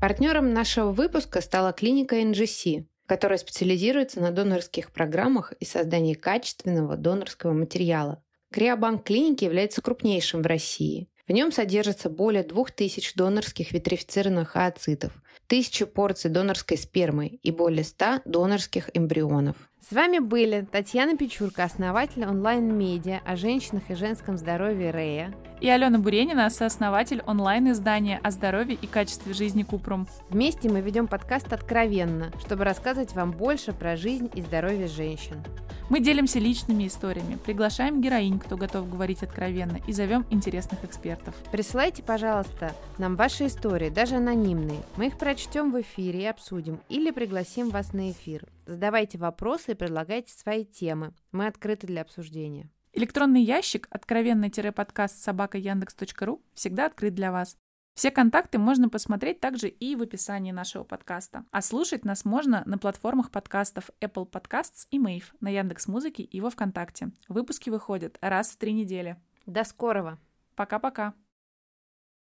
Партнером нашего выпуска стала клиника NGC, которая специализируется на донорских программах и создании качественного донорского материала. Криобанк клиники является крупнейшим в России. В нем содержится более 2000 донорских витрифицированных ацитов, 1000 порций донорской спермы и более 100 донорских эмбрионов. С вами были Татьяна Печурка, основатель онлайн-медиа о женщинах и женском здоровье Рея. И Алена Буренина, сооснователь онлайн-издания о здоровье и качестве жизни Купрум. Вместе мы ведем подкаст «Откровенно», чтобы рассказывать вам больше про жизнь и здоровье женщин. Мы делимся личными историями, приглашаем героинь, кто готов говорить откровенно, и зовем интересных экспертов. Присылайте, пожалуйста, нам ваши истории, даже анонимные. Мы их прочтем в эфире и обсудим, или пригласим вас на эфир. Задавайте вопросы и предлагайте свои темы. Мы открыты для обсуждения. Электронный ящик откровенно-подкаст собака яндекс.ру всегда открыт для вас. Все контакты можно посмотреть также и в описании нашего подкаста. А слушать нас можно на платформах подкастов Apple Podcasts и Mave, на Яндекс Музыке и во Вконтакте. Выпуски выходят раз в три недели. До скорого! Пока-пока!